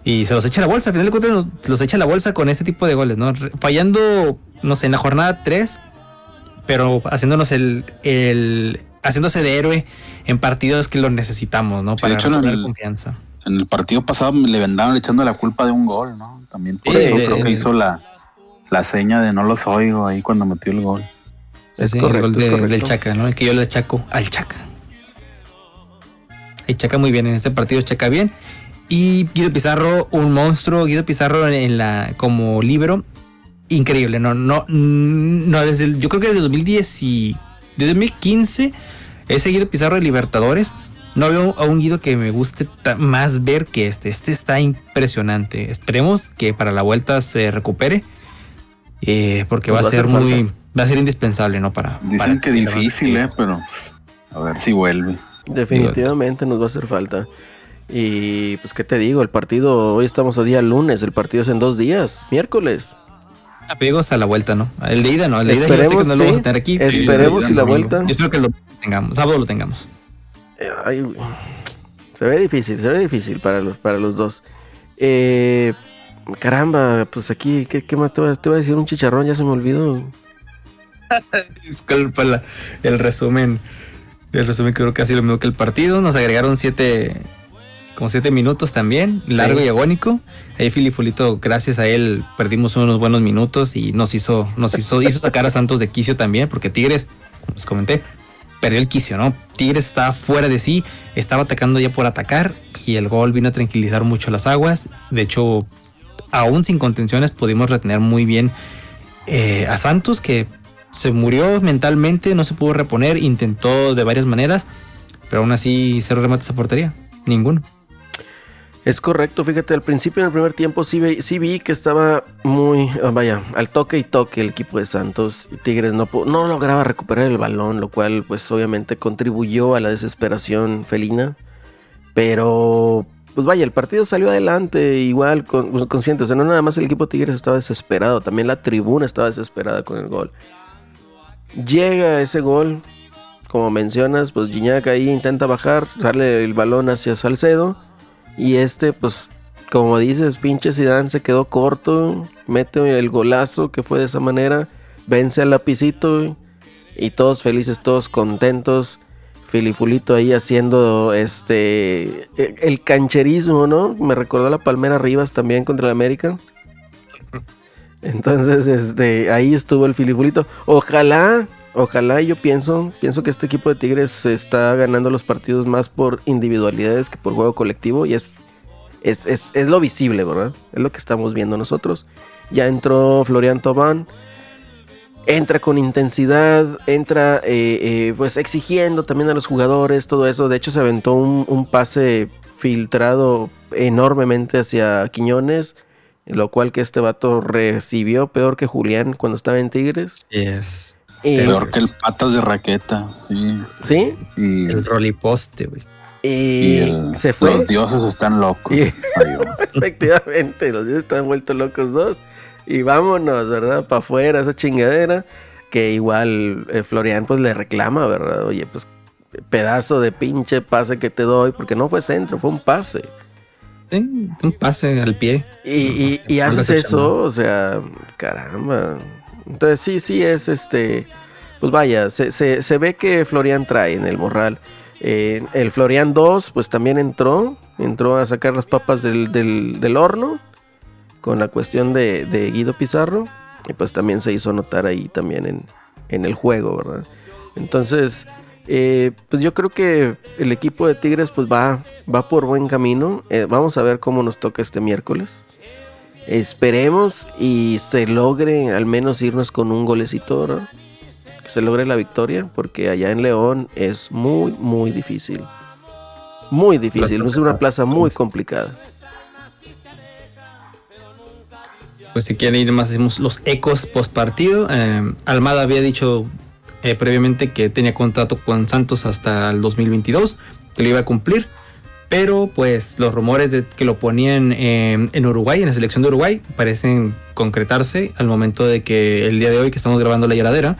Y se los echa a la bolsa, al final de cuentas nos- los echa a la bolsa con este tipo de goles, ¿no? Fallando, no sé, en la jornada 3, pero haciéndonos el, el haciéndose de héroe en partidos que lo necesitamos, ¿no? Sí, Para el- confianza. En el partido pasado le vendaron echando la culpa de un gol, ¿no? También por Sí, eso creo que hizo la, la seña de no los oigo ahí cuando metió el gol. Es Sí, correcto, el gol de- del Chaca, ¿no? El que yo le achaco al Chaca. Y Chaca muy bien en este partido, Chaca bien. Y Guido Pizarro, un monstruo. Guido Pizarro en, en la como libro, increíble. No, no, mm, no desde el- yo creo que desde 2010 y desde 2015 he seguido Pizarro de Libertadores. No veo a un Guido que me guste más ver que este. Este está impresionante. Esperemos que para la vuelta se recupere. eh, porque Nos va a va a ser hacer muy, falta. va a ser indispensable, ¿no? Para Dicen para que difícil, ¿eh? Pero pues, a ver si vuelve. Definitivamente nos va a hacer falta. Y pues, ¿qué te digo? El partido, hoy estamos a día lunes, el partido es en dos días, miércoles. Apegos a la vuelta, ¿no? El de ida no, el de ida yo sé que no lo vamos a tener aquí. Esperemos si la vuelta- Yo espero que lo tengamos, sábado lo tengamos. Eh, ay, se ve difícil, se ve difícil para los, para los dos. Eh, caramba, pues aquí, ¿qué, qué más te voy, a, te voy a decir? Un chicharrón, ya se me olvidó. (laughs) Disculpa la- el resumen. El resumen creo casi lo mismo que el partido. Nos agregaron siete, como siete minutos también, largo Sí. y agónico. Ahí Filipulito, gracias a él, perdimos unos buenos minutos y nos hizo, nos hizo, hizo sacar a Santos de quicio también, porque Tigres, como les comenté, perdió el quicio, ¿no? Tigres estaba fuera de sí, estaba atacando ya por atacar y el gol vino a tranquilizar mucho las aguas. De hecho, aún sin contenciones pudimos retener muy bien eh, a Santos, que se murió mentalmente, no se pudo reponer, intentó de varias maneras, pero aún así cero remates a portería, ninguno. Es correcto, fíjate, al principio en el primer tiempo sí, vi que estaba muy, ah, vaya, al toque y toque el equipo de Santos. Tigres no, lograba recuperar el balón, lo cual pues obviamente contribuyó a la desesperación felina. Pero, pues vaya, el partido salió adelante igual, con, pues, consciente. O sea, no nada más el equipo Tigres estaba desesperado, también la tribuna estaba desesperada con el gol. Llega ese gol, como mencionas, pues Gignac ahí intenta bajar, darle el balón hacia Salcedo. Y este, pues, como dices, pinche Zidane se quedó corto, mete el golazo que fue de esa manera, vence al lapicito y todos felices, todos contentos. Filifulito ahí haciendo este el, cancherismo, ¿no? Me recordó la Palmera Rivas también contra el América. (laughs) Entonces, este, ahí estuvo el Filifulito. Ojalá, ojalá yo pienso, pienso que este equipo de Tigres está ganando los partidos más por individualidades que por juego colectivo y es, es, es, es lo visible, ¿verdad? Es lo que estamos viendo nosotros. Ya entró Florian Tobán, entra con intensidad, entra eh, eh, pues exigiendo también a los jugadores, todo eso. De hecho, se aventó un pase filtrado enormemente hacia Quiñones, lo cual que este vato recibió peor que Julián cuando estaba en Tigres. Es Y, Peor que el patas de raqueta, sí. ¿Sí? Y, el roliposte, güey. Y, y el- se fue. los dioses están locos. (laughs) Efectivamente, los dioses están vueltos locos dos. y vámonos, ¿verdad? Para afuera, esa chingadera. Que igual eh, Florian pues le reclama, ¿verdad? Oye, pues pedazo de pinche pase que te doy, porque no fue centro, fue un pase. Sí, un pase al pie. Y, y, y Algo haces eso, o sea, caramba. Entonces sí, sí es este, pues vaya, se, se, se ve que Florian trae en el morral. Eh, el Florian 2 pues también entró, entró a sacar las papas del, del, del horno con la cuestión de, de Guido Pizarro y pues también se hizo notar ahí también en, en el juego, ¿verdad? Entonces, eh, pues yo creo que el equipo de Tigres pues va, va por buen camino. Eh, vamos a ver cómo nos toca este miércoles. Esperemos y se logre al menos irnos con un golecito, ¿verdad? Que se logre la victoria, porque allá en León es muy, muy difícil. Muy difícil, es una plaza muy complicada. Pues si quieren ir más, hacemos los ecos post partido. Almada había dicho eh, previamente que tenía contrato con Santos hasta el 2022, que lo iba a cumplir. Pero pues los rumores de que lo ponían eh, en Uruguay, en la selección de Uruguay, parecen concretarse al momento de que el día de hoy que estamos grabando la lloradera,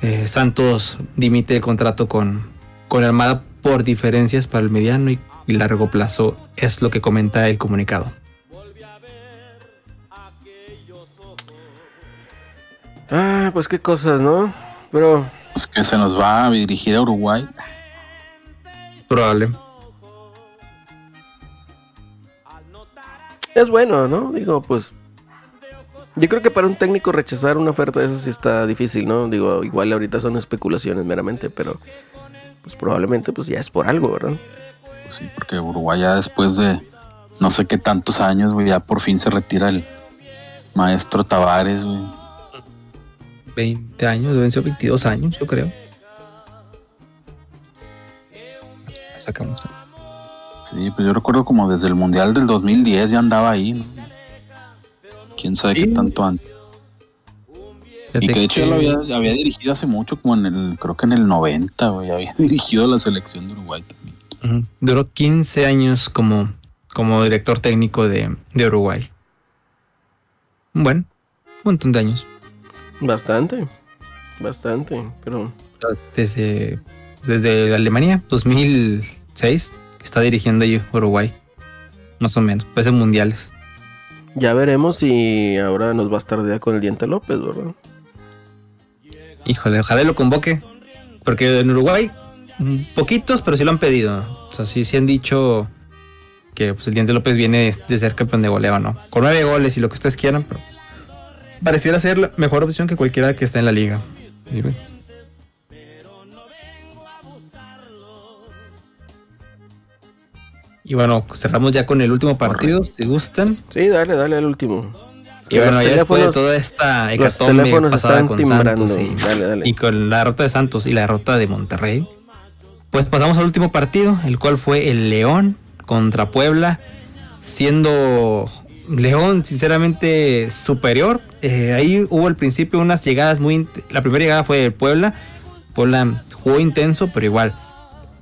eh, Santos dimite el contrato con, con Almada por diferencias para el mediano y largo plazo, es lo que comenta el comunicado. Ah, pues qué cosas, ¿no? Pero Pues que se nos va a dirigir a Uruguay. Probable. es bueno, ¿no? Digo, pues. Yo creo que para un técnico rechazar una oferta de esas sí está difícil, ¿no? Digo, igual ahorita son especulaciones meramente, pero. Pues probablemente pues ya es por algo, ¿verdad? Pues sí, porque Uruguay ya después de no sé qué tantos años, güey, ya por fin se retira el maestro Tavares, güey. 20 años, deben ser 22 años, yo creo. Sacamos. Sí, pues yo recuerdo como desde el Mundial del 2010 ya andaba ahí, ¿no? Quién sabe qué tanto antes. Y que de hecho ya lo había, había dirigido hace mucho, como en el, creo que en el 90, güey, había (laughs) dirigido la selección de Uruguay también. Duró 15 años como, como director técnico de, de Uruguay. Bueno, un montón de años. Bastante. Bastante. Pero. Desde, desde Alemania, 2006, que está dirigiendo ahí Uruguay. Más o menos, pues en mundiales. Ya veremos si ahora nos va a estar de con el Diente López, ¿verdad? Híjole, ojalá lo convoque. Porque en Uruguay, mm, poquitos, pero sí lo han pedido. O sea, sí, sí han dicho que pues, el Diente López viene de ser campeón de goleo, ¿no? Con nueve goles y lo que ustedes quieran, pero pareciera ser la mejor opción que cualquiera que está en la liga. Y, bueno. Y bueno, cerramos ya con el último partido, si gustan. Sí, dale, dale al último. Y bueno, ya después de toda esta hecatombe pasada con timbrando. Santos y, Dale, dale. y con la derrota de Santos y la derrota de Monterrey, pues pasamos al último partido, el cual fue el León contra Puebla, siendo León sinceramente superior. Eh, ahí hubo al principio unas llegadas muy... La primera llegada fue de Puebla, Puebla jugó intenso, pero igual.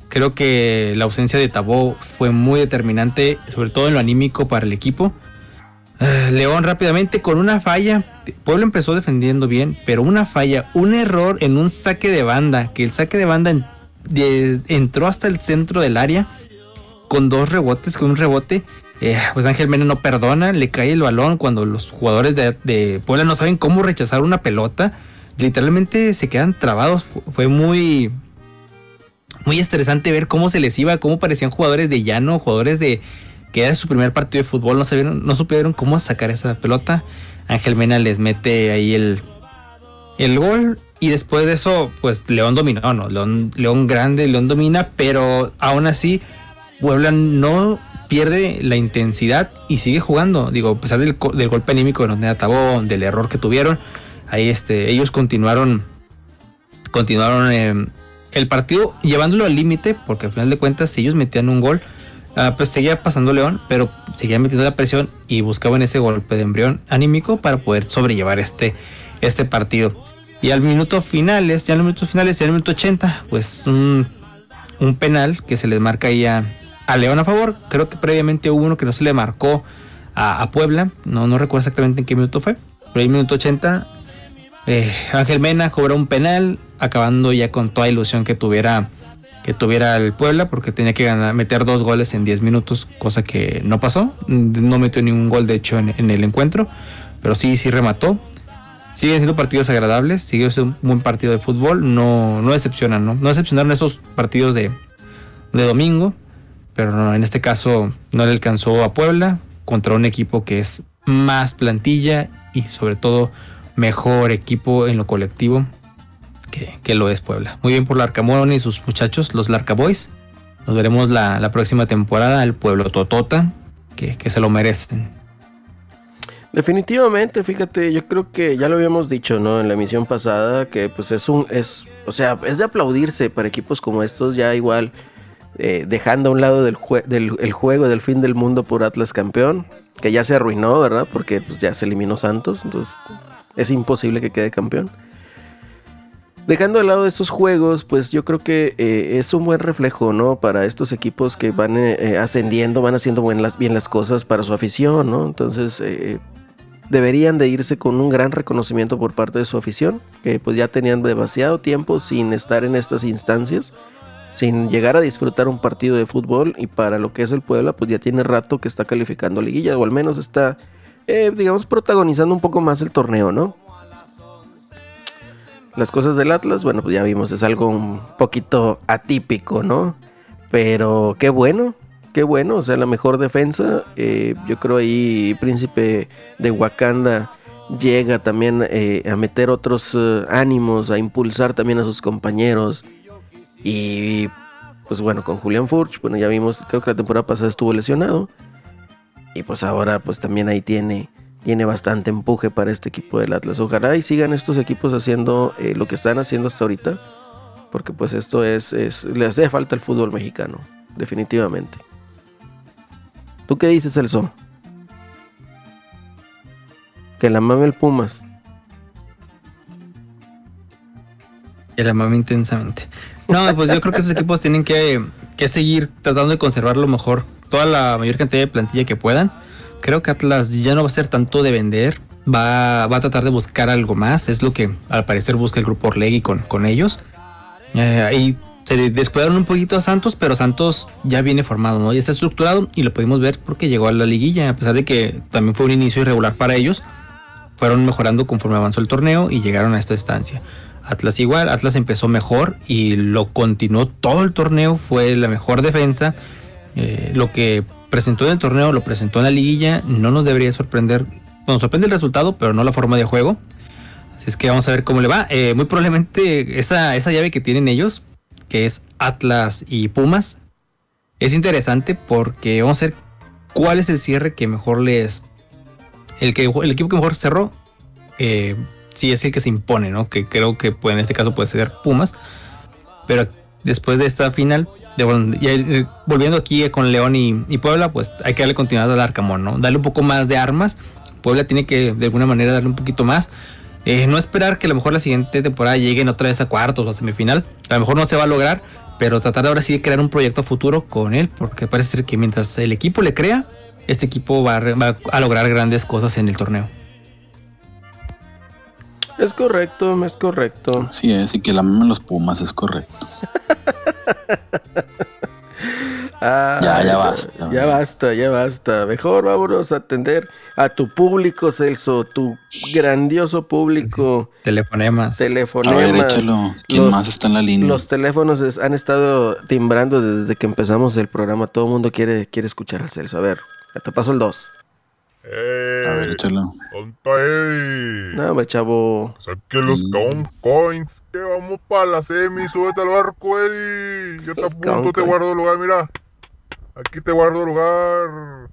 Creo que la ausencia de Tabó fue muy determinante, sobre todo en lo anímico para el equipo. Eh, León rápidamente con una falla. Puebla empezó defendiendo bien, pero una falla, un error en un saque de banda, que el saque de banda entró hasta el centro del área con dos rebotes, con un rebote. Eh, pues Ángel Mena no perdona, le cae el balón cuando los jugadores de, Puebla no saben cómo rechazar una pelota. Literalmente se quedan trabados. Fu- Fue muy, muy estresante ver cómo se les iba, cómo parecían jugadores de llano, jugadores de que era su primer partido de fútbol, no sabieron, no supieron cómo sacar esa pelota. Ángel Mena les mete ahí el, el gol. Y después de eso, pues León dominó, ¿no? León, León grande, León domina, pero aún así, Puebla no pierde la intensidad y sigue jugando. Digo, a pesar del, golpe anímico de Noneda Tabó, del error que tuvieron, ahí este, ellos continuaron, continuaron eh, el partido llevándolo al límite, porque al final de cuentas, si ellos metían un gol, ah, pues seguía pasando León, pero seguía metiendo la presión y buscaban ese golpe de embrión anímico para poder sobrellevar este, este partido. Y al minuto finales, ya en los minutos finales, ya en el minuto 80, pues un, un penal que se les marca ahí a, a León a favor. Creo que previamente hubo uno que no se le marcó a, Puebla. No, no recuerdo exactamente en qué minuto fue. por el minuto 80, eh, Ángel Mena cobró un penal, acabando ya con toda ilusión que tuviera que tuviera el Puebla, porque tenía que ganar, meter dos goles en 10 minutos, cosa que no pasó. No metió ningún gol, de hecho, en, en el encuentro, pero sí, sí remató. Siguen siendo partidos agradables, sigue siendo un buen partido de fútbol, no, no decepcionan, ¿no? No decepcionaron esos partidos de, de domingo, pero no, en este caso no le alcanzó a Puebla contra un equipo que es más plantilla y sobre todo mejor equipo en lo colectivo que, que lo es Puebla. Muy bien por Larcamón y sus muchachos, los Larca Boys. Nos veremos la, la próxima temporada, el pueblo Totota, que, que se lo merecen. Definitivamente, fíjate, yo creo que ya lo habíamos dicho, ¿no? En la emisión pasada, que pues es un, es, o sea, es de aplaudirse para equipos como estos, ya igual, eh, dejando a un lado del, del el juego del fin del mundo por Atlas campeón, que ya se arruinó, ¿verdad? Porque pues ya se eliminó Santos, entonces es imposible que quede campeón. Dejando de lado esos juegos, pues yo creo que eh, es un buen reflejo, ¿no? Para estos equipos que van eh, ascendiendo, van haciendo las- bien las cosas para su afición, ¿no? Entonces, deberían de irse con un gran reconocimiento por parte de su afición, que pues ya tenían demasiado tiempo sin estar en estas instancias, sin llegar a disfrutar un partido de fútbol y para lo que es el Puebla, pues ya tiene rato que está calificando liguilla, o al menos está, eh, digamos, protagonizando un poco más el torneo, ¿no? Las cosas del Atlas, bueno, pues ya vimos, es algo un poquito atípico, ¿no? Pero qué bueno, qué bueno, o sea, la mejor defensa. eh, yo creo ahí Príncipe de Wakanda llega también eh, a meter otros ánimos, a impulsar también a sus compañeros. Y pues bueno, con Julián Furch, bueno, ya vimos, creo que la temporada pasada estuvo lesionado. Y pues ahora pues también ahí tiene, tiene bastante empuje para este equipo del Atlas. Ojalá y sigan estos equipos haciendo eh, lo que están haciendo hasta ahorita. Porque pues esto es, es, le hace falta el fútbol mexicano, definitivamente. ¿Tú qué dices, Celso? Que la mame el Pumas. Que la mame intensamente. No, pues yo creo que esos equipos tienen que, que seguir tratando de conservar lo mejor, toda la mayor cantidad de plantilla que puedan. Creo que Atlas ya no va a ser tanto de vender, va, va a tratar de buscar algo más, es lo que al parecer busca el grupo Orlegui con, con ellos. Eh, ahí se descuidaron un poquito a Santos, pero Santos ya viene formado, ¿no? Ya está estructurado y lo pudimos ver porque llegó a la liguilla, a pesar de que también fue un inicio irregular para ellos. Fueron mejorando conforme avanzó el torneo y llegaron a esta estancia. Atlas igual, Atlas empezó mejor y lo continuó todo el torneo, fue la mejor defensa. Eh, lo que presentó en el torneo lo presentó en la liguilla, no nos debería sorprender. Nos sorprende el resultado, pero no la forma de juego. Así es que vamos a ver cómo le va. Eh, muy probablemente esa, esa llave que tienen ellos, que es Atlas y Pumas, es interesante porque vamos a ver cuál es el cierre que mejor les... El, que, el equipo que mejor cerró, eh, sí es el que se impone, ¿no? Que creo que en este caso puede ser Pumas. Pero después de esta final, eh, volviendo aquí con León y, Puebla, pues hay que darle continuidad al Arcamón, ¿no? Darle un poco más de armas. Puebla tiene que de alguna manera darle un poquito más. Eh, no esperar que a lo mejor la siguiente temporada lleguen otra vez a cuartos o a semifinal. A lo mejor no se va a lograr, pero tratar ahora sí de crear un proyecto futuro con él, porque parece ser que mientras el equipo le crea, este equipo va a lograr grandes cosas en el torneo. Es correcto, es correcto. Sí, es, y que la mamen los Pumas, es correcto. (laughs) Ah, Ya, ya basta. Ya basta, ya basta. Mejor vámonos a atender a tu público, Celso, tu grandioso público. (laughs) Telefonemas. A ver, Telefonemas. échalo. ¿Quién Los- más está en la línea? Los teléfonos es- han estado timbrando desde que empezamos el programa. Todo el mundo quiere, quiere escuchar al Celso. A ver, te paso el 2. A ver, ¡Eh! échalo. No, hombre, chavo. Saque los Mm. count coins, que vamos para la semi, súbete al barco, Eddie. Yo te Los apunto, count te guardo lugar, mira. Aquí te guardo lugar.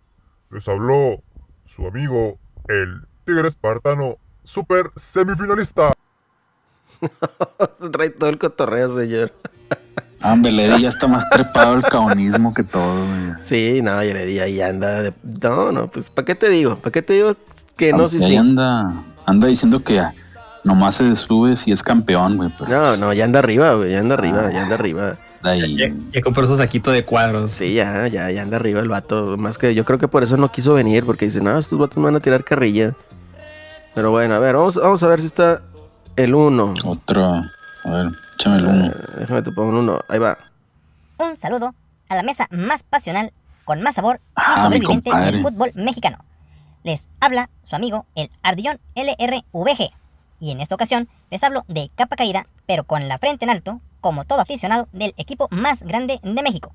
Les habló su amigo, el Tigre Espartano, super semifinalista. (laughs) Se trae todo el cotorreo, señor. (laughs) Hombre, Lady ya está más trepado el caonismo que todo, güey. Sí, no, Yeredi ahí anda. de- No, no, pues, ¿para qué te digo? ¿Para qué te digo que no, sí, Ahí sí? anda, anda diciendo que nomás se sube si es campeón, güey. pero No, pues, no, ya anda arriba, güey, ya anda arriba, ya anda arriba. de ahí. Ya, ya compró su saquito de cuadros. Sí, ya, ya, ya anda arriba el vato. Más que yo creo que por eso no quiso venir, porque dice, no, estos vatos me van a tirar carrilla. Pero bueno, a ver, vamos, vamos a ver si está el 1. Otro. A ver, échame el uno. déjame te pongo un 1. Ahí va. Un saludo a la mesa más pasional, con más sabor y Ah, sobreviviente del fútbol mexicano. Les habla su amigo el Ardillón LRVG. Y en esta ocasión les hablo de capa caída, pero con la frente en alto, como todo aficionado del equipo más grande de México.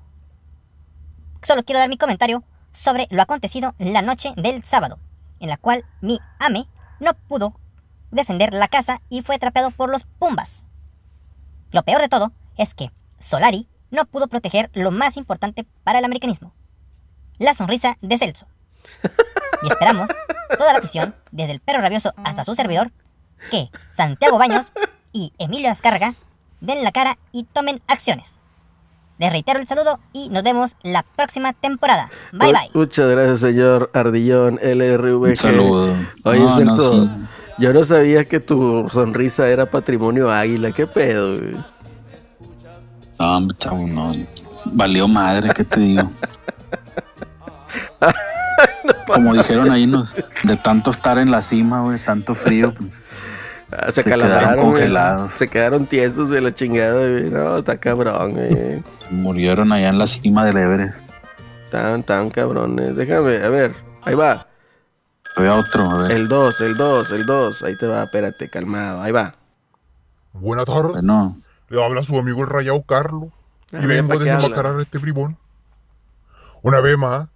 Solo quiero dar mi comentario sobre lo acontecido la noche del sábado, en la cual mi ame no pudo defender la casa y fue atrapado por los Pumbas. Lo peor de todo es que Solari no pudo proteger lo más importante para el americanismo, la sonrisa de Celso. Y esperamos, toda la afición, desde el perro rabioso hasta su servidor, que Santiago Baños y Emilio Azcárraga den la cara y tomen acciones. Les reitero el saludo y nos vemos la próxima temporada. Bye bye. Muchas gracias, señor Ardillón LRV. Un saludo. Oye, No, no, Celso, sí. Yo no sabía que tu sonrisa era patrimonio águila. ¿Qué pedo, güey? No, chavo, no. Valió madre, ¿qué te digo? Como dijeron ahí, nos, de tanto estar en la cima, güey, tanto frío, pues. Ah, se, quedaron güey. congelados. Se quedaron tiesos de la chingada, güey. No, está cabrón, güey. Murieron allá en la cima del Everest. Tan, tan cabrones. Déjame, a ver. Ahí va. Había otro, a ver. El 2, el 2, el 2. Ahí te va, espérate, calmado. Ahí va. Buenas tardes. Bueno, Le habla su amigo el rayado Carlos. Ah, Y vengo ¿para a desenmascarar a este bribón. Una vez más,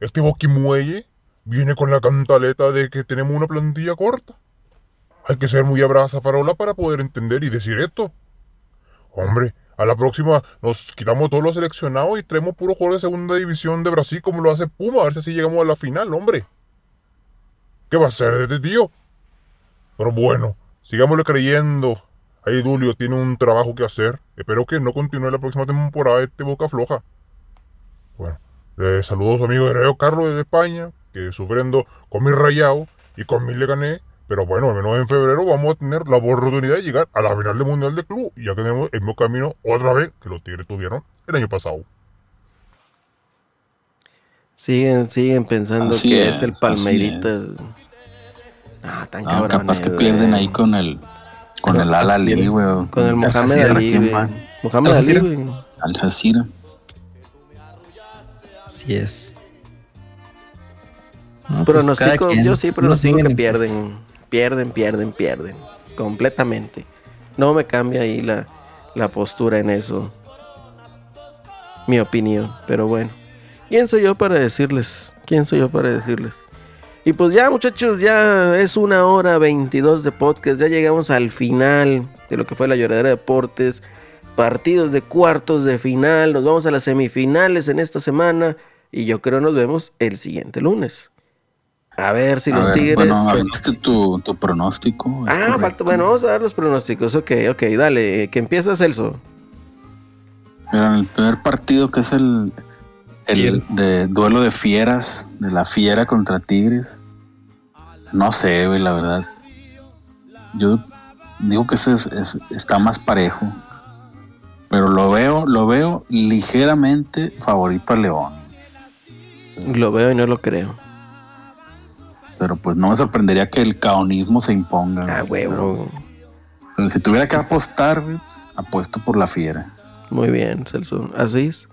este boquimuelle viene con la cantaleta de que tenemos una plantilla corta. Hay que ser muy abraza farola para poder entender y decir esto. Hombre, a la próxima nos quitamos todos los seleccionados y traemos puro jugador de segunda división de Brasil como lo hace Puma, a ver si así llegamos a la final, hombre. ¿Qué va a ser de este tío? Pero bueno, sigámosle creyendo. Ahí Dulio tiene un trabajo que hacer. Espero que no continúe la próxima temporada este Boca Floja. Bueno, le saludo a su amigo Carlos desde España, que sufriendo con mi rayado y con mi le gané. Pero bueno, al menos en febrero vamos a tener la oportunidad de llegar a la final del Mundial de Club. Ya tenemos el mismo camino otra vez que los Tigres tuvieron el año pasado. Siguen, siguen pensando Así que es, es, el así Palmeritas. Ah, tan no, cabrón. capaz que pierden ahí con el con el Al Ali, güey. Con el Mohamed Al Ali, Jazeera. güey. Al Jazeera. Así es. No, pues Pronostico, yo sí pronostico que pierden. Pierden, pierden, pierden. Completamente. No me cambia ahí la, la postura en eso. Mi opinión. Pero bueno. ¿Quién soy yo para decirles? ¿Quién soy yo para decirles? Y pues ya muchachos, ya es una hora 22 de podcast. Ya llegamos al final de lo que fue la lloradera de deportes. Partidos de cuartos de final. Nos vamos a las semifinales en esta semana. Y yo creo nos vemos el siguiente lunes. A ver si A los ver, Tigres. Bueno, aventaste tu, tu pronóstico. Ah, falta, bueno, vamos a dar los pronósticos. Ok, ok, dale. eh, Que empieza Celso. Mira, en el primer partido que es el, el de duelo de fieras, de la fiera contra Tigres. No sé, güey, la verdad. Yo digo que ese es- es- está más parejo. Pero lo veo, lo veo ligeramente favorito a León. Lo veo y no lo creo. Pero pues no me sorprendería que el caonismo se imponga. Ah, güey. huevo. Pero si tuviera que apostar, pues, apuesto por la fiera. Muy bien, Celso. Así es.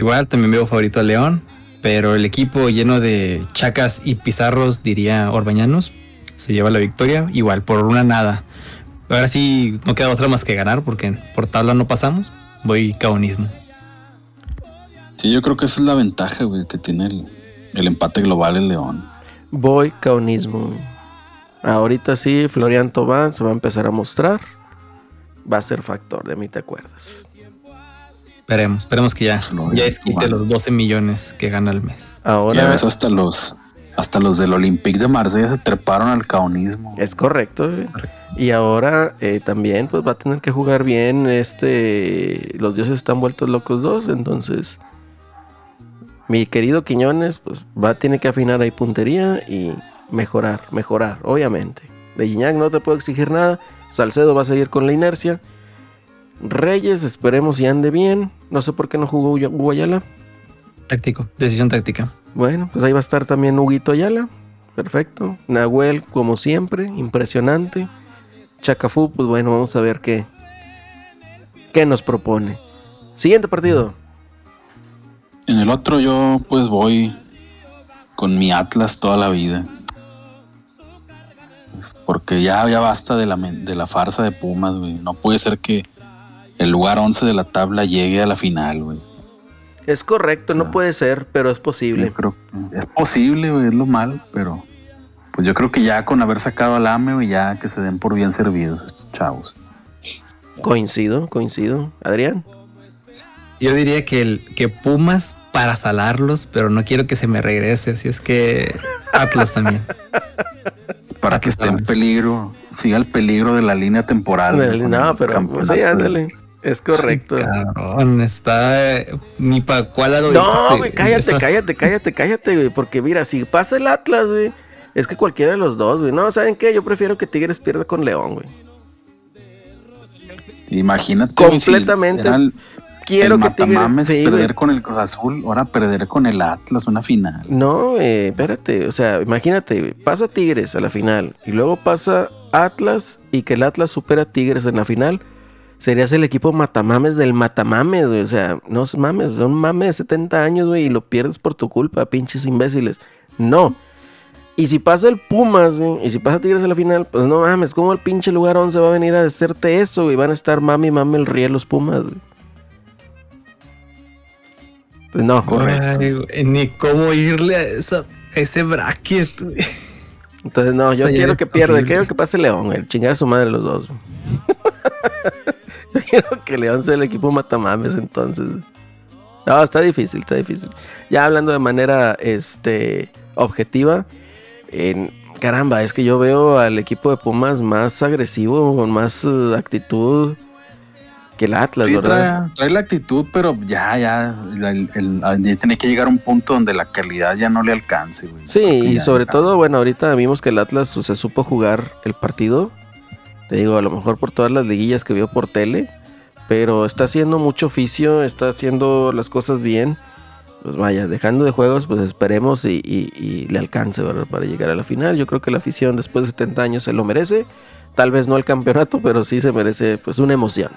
Igual también veo favorito a León, pero el equipo lleno de chacas y pizarros, diría Orbañanos, se lleva la victoria, igual por una nada. Ahora sí no queda otra más que ganar porque por tabla no pasamos. Voy caonismo. Sí, yo creo que esa es la ventaja, güey, que tiene el, el empate global el León. Voy caunismo. Ahorita sí, Florian Tobán se va a empezar a mostrar. Va a ser factor, de mí te acuerdas. Esperemos, esperemos que ya, Florian ya desquite Thauvin. los 12 millones que gana al mes. Ya Ahora ves hasta los hasta los del Olympique de Marsella se treparon al caonismo. es correcto. güey. Y ahora eh, también pues va a tener que jugar bien este los dioses están vueltos locos dos, entonces mi querido Quiñones pues va a tener que afinar ahí puntería y mejorar, mejorar, obviamente. De Gignac no te puedo exigir nada. Salcedo va a seguir con la inercia. Reyes, esperemos y ande bien. No sé por qué no jugó Hugo Ayala. Táctico, decisión táctica. Bueno, pues ahí va a estar también Huguito Ayala. perfecto. Nahuel, como siempre, impresionante. Chacafú, pues bueno, vamos a ver qué, qué nos propone. Siguiente partido. En el otro yo pues voy con mi Atlas toda la vida. Porque ya, ya basta de la, de la farsa de Pumas, güey. No puede ser que el lugar 11 de la tabla llegue a la final, güey. Es correcto, no puede ser, pero es posible. Yo creo que es posible, güey, es lo malo, pero pues yo creo que ya con haber sacado al AME, güey, ya que se den por bien servidos estos chavos. Coincido, coincido. Adrián. Yo diría que, el, que Pumas para salarlos, pero no quiero que se me regrese. Así es que Atlas también. (laughs) Para que esté en peligro, siga el peligro de la línea temporal. No, pero campeonato, sí, ándale. Es correcto. Cabrón, está eh, ni para cuál lado No, güey, cállate, cállate, cállate, cállate, güey. Porque mira, si pasa el Atlas, güey, es que cualquiera de los dos, güey. No, ¿saben qué? Yo prefiero que Tigres pierda con León, güey. Imagínate. si Completamente. el- Quiero el que Tigres. sí, perder güey. con el Cruz Azul, ahora perder con el Atlas, una final. No, eh, espérate, o sea, imagínate, güey, pasa Tigres a la final y luego pasa Atlas y que el Atlas supera a Tigres en la final, serías el equipo matamames del matamames, güey, o sea, no es mames, son mames de 70 años, güey, y lo pierdes por tu culpa, pinches imbéciles. No. Y si pasa el Pumas, güey, y si pasa Tigres a la final, pues no mames, ¿cómo el pinche lugar 11 va a venir a hacerte eso, güey? Van a estar mami, mami el riel los Pumas, güey. Pues no, Ay, güey, ni cómo irle a, esa- a ese bracket. güey. Entonces, no, yo O sea, ya quiero que pierda, quiero que pase León, güey. Chingar a su madre los dos. (laughs) quiero que León sea el equipo matamames, entonces. No, está difícil, está difícil. Ya hablando de manera este, objetiva, en- caramba, es que yo veo al equipo de Pumas más agresivo, con más eh, actitud que el Atlas, Sí, ¿verdad? trae, trae la actitud, pero ya, ya, la- el- el- ya tiene que llegar a un punto donde la calidad ya no le alcance, güey. Sí, y sobre todo, bueno, ahorita vimos que el Atlas se supo jugar el partido. Te digo, a lo mejor por todas las liguillas que vio por tele. Pero está haciendo mucho oficio, está haciendo las cosas bien. Pues vaya, dejando de juegos, pues esperemos y, y- y le alcance, ¿verdad? Para llegar a la final. Yo creo que la afición después de 70 años se lo merece. Tal vez no el campeonato, (laughs) pero sí se merece pues una emoción.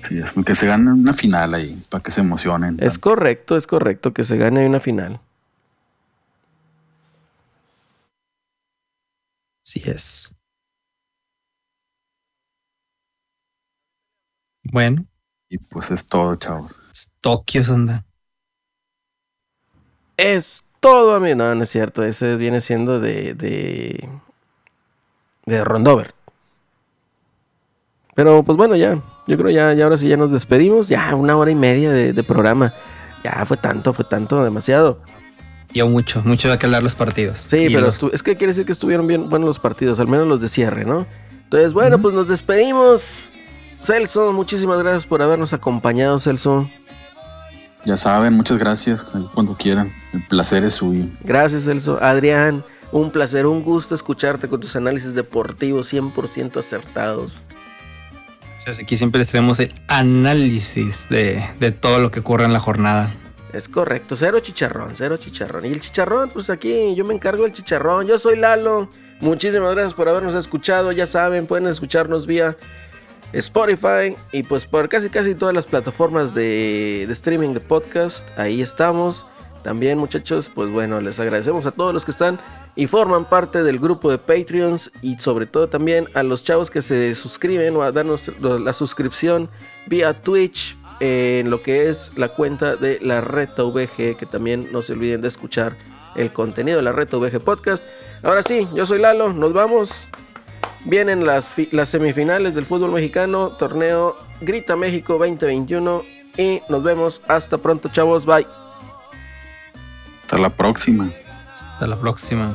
Sí, es que se gane una final ahí, para que se emocionen. Es correcto, es correcto que se gane una final. Sí es. Bueno, Y pues es todo, chavos. es Tokio, anda. Es todo, amigo. No, no es cierto. Ese viene siendo de. de. de Rondover. Pero pues bueno, ya. Yo creo ya, ya ahora sí ya nos despedimos. Ya, una hora y media de, de programa. Ya fue tanto, fue tanto, demasiado. Yo mucho, mucho de que hablar los partidos. Sí, Y pero los- es que quiere decir que estuvieron bien buenos los partidos, al menos los de cierre, ¿no? Entonces, bueno, pues nos despedimos. Celso, muchísimas gracias por habernos acompañado, Celso. Ya saben, muchas gracias cuando quieran. El placer es suyo. Gracias, Celso. Adrián, un placer, un gusto escucharte con tus análisis deportivos 100% acertados. o sea, aquí siempre les traemos el análisis de, de todo lo que ocurre en la jornada. Es correcto, cero chicharrón, cero chicharrón. Y el chicharrón, pues aquí yo me encargo del chicharrón. Yo soy Lalo. Muchísimas gracias por habernos escuchado. Ya saben, pueden escucharnos vía Spotify y pues por casi casi todas las plataformas de, de streaming de podcast. Ahí estamos. También muchachos, pues bueno, les agradecemos a todos los que están y forman parte del grupo de Patreons y sobre todo también a los chavos que se suscriben o a darnos la suscripción vía Twitch en lo que es la cuenta de la Reta VG, que también no se olviden de escuchar el contenido de la Reta VG Podcast. Ahora sí, yo soy Lalo, nos vamos. Vienen las, las semifinales del fútbol mexicano, torneo Grita México 2021 y nos vemos hasta pronto chavos, bye. Hasta la próxima. Hasta la próxima.